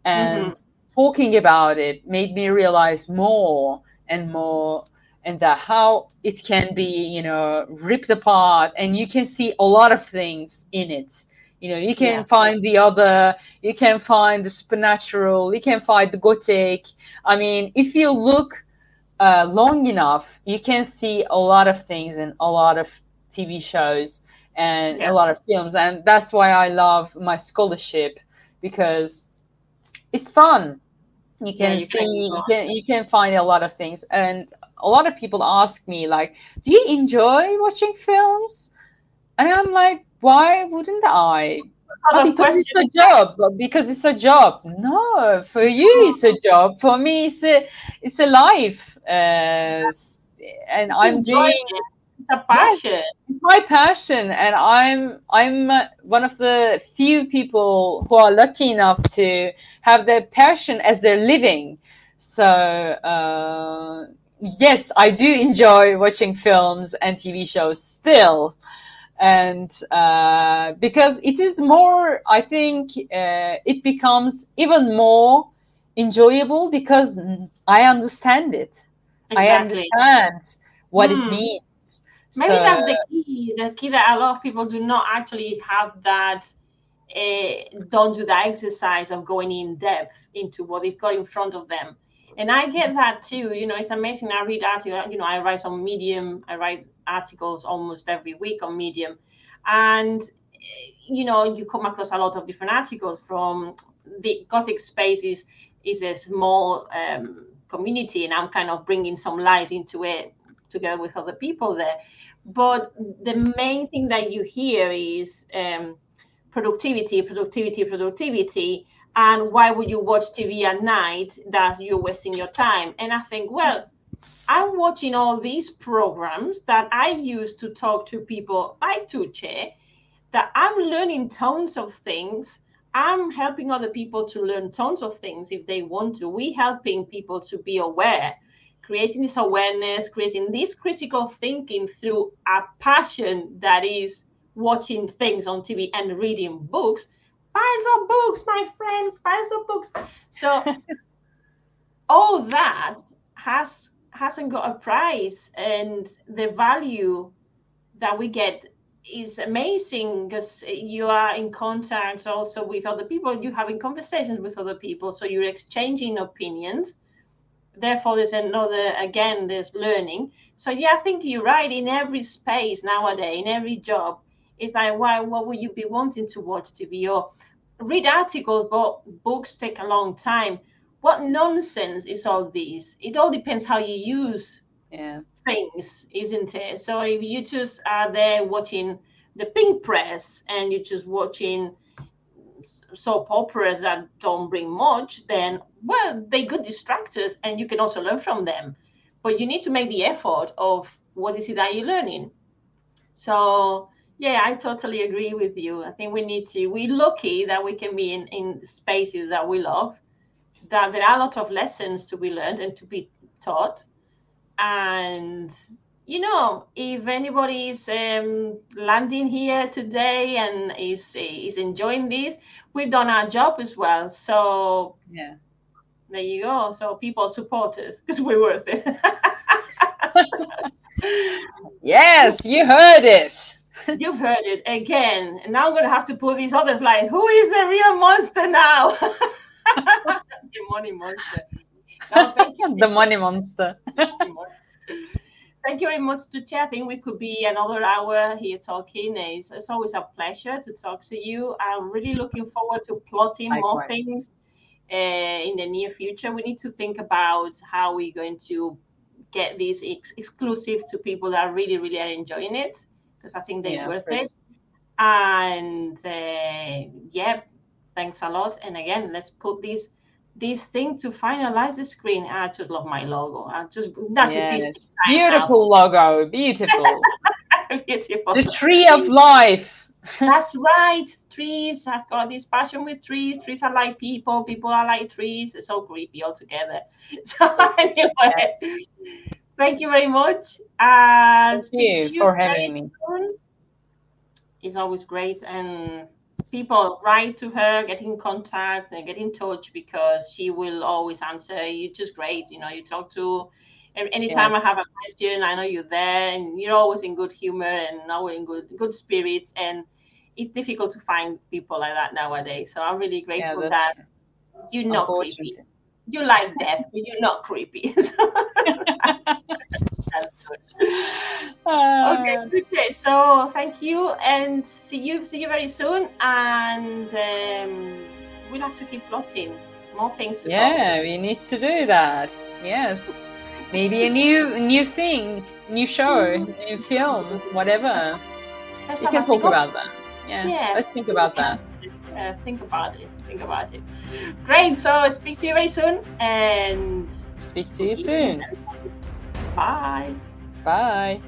And mm-hmm. talking about it made me realize more and more and that how it can be you know ripped apart and you can see a lot of things in it you know you can yeah. find the other you can find the supernatural you can find the gothic i mean if you look uh, long enough you can see a lot of things in a lot of tv shows and yeah. a lot of films and that's why i love my scholarship because it's fun you can Yeah, you see can you can you can find a lot of things and a lot of people ask me like do you enjoy watching films? And i'm like why wouldn't i? Oh, because it's a job because it's a job. No for you it's a job. For me it's a it's a life uh, and i'm Enjoy doing it. It's a passion. it's my passion and i'm i'm one of the few people who are lucky enough to have their passion as their living. So uh, yes i do enjoy watching films and tv shows still and uh, because it is more i think uh, it becomes even more enjoyable because i understand it i understand what Hmm. it means Maybe So- that's the key. The key that a lot of people do not actually have that. Uh, don't do the exercise of going in depth into what they've got in front of them, and I get that too. You know, it's amazing. I read articles. You know, I write on Medium. I write articles almost every week on Medium, and you know, you come across a lot of different articles from the Gothic space is is a small um, community, and I'm kind of bringing some light into it together with other people there but the main thing that you hear is um, productivity, productivity, productivity. And why would you watch TV at night that you're wasting your time? And I think, well, I'm watching all these programs that I use to talk to people like Tugce, that I'm learning tons of things. I'm helping other people to learn tons of things if they want to. We're helping people to be aware, creating this awareness, creating this critical thinking through a passion that is watching things on TV and reading books. Piles of books, my friends, piles of books. So all that has hasn't got a price and the value that we get is amazing because you are in contact also with other people. You're having conversations with other people so you're exchanging opinions. Therefore there's another again there's learning. So yeah i think you're right. In every space nowadays in every job it's like why what would you be wanting to watch tv or read articles but books take a long time what nonsense is all this it all depends how you use yeah things, isn't it? So if you just are there watching the pink press and you're just watching soap operas that don't bring much, then well, they're good distractors and you can also learn from them. But you need to make the effort of what is it that you're learning. So yeah, I totally agree with you. I think we need to we're lucky that we can be in, in spaces that we love, that there are a lot of lessons to be learned and to be taught. And you know if anybody is um, landing here today and is is enjoying this we've done our job as well. So yeah. there you go. So people support us because we're worth it. Yes you heard it you've heard it again and now i'm gonna have to put these others like who is the real monster now the money monster no, thank you. the money monster Thank you very much to I think we could be another hour here talking. It's, it's always a pleasure to talk to you. I'm really looking forward to plotting more things uh, in the near future. We need to think about how we're going to get these ex- exclusive to people that really, really are enjoying it because I think they're Yeah, worth it. And uh, yeah, thanks a lot. And again, let's put this this thing to finalize the screen. I just love my logo. I just that's yes. I have. beautiful logo beautiful Beautiful. the tree of life That's right. Trees. I've got this passion with trees. Trees are like people. People are like trees. It's so creepy altogether. So anyway, Yes. Thank you very much. And Thank you for having me. soon. It's always great. And people write to her, get in contact, and get in touch because she will always answer. You're just great. You know, you talk to anytime Yes. I have a question, I know you're there and you're always in good humor and always in good good spirits. And it's difficult to find people like that nowadays. So I'm really grateful that's that you're not creepy you like that, but you're not creepy. Uh, okay, okay. So thank you, and see you, see you very soon, and um, we'll have to keep plotting more things. yeah, come. we need to do that. Yes, maybe a new new thing, new show, new film, whatever. We can talk about that. Yeah. yeah. let's think about that. Uh, think about it think about it. Great. So speak to you very soon and speak to you soon. Bye. Bye.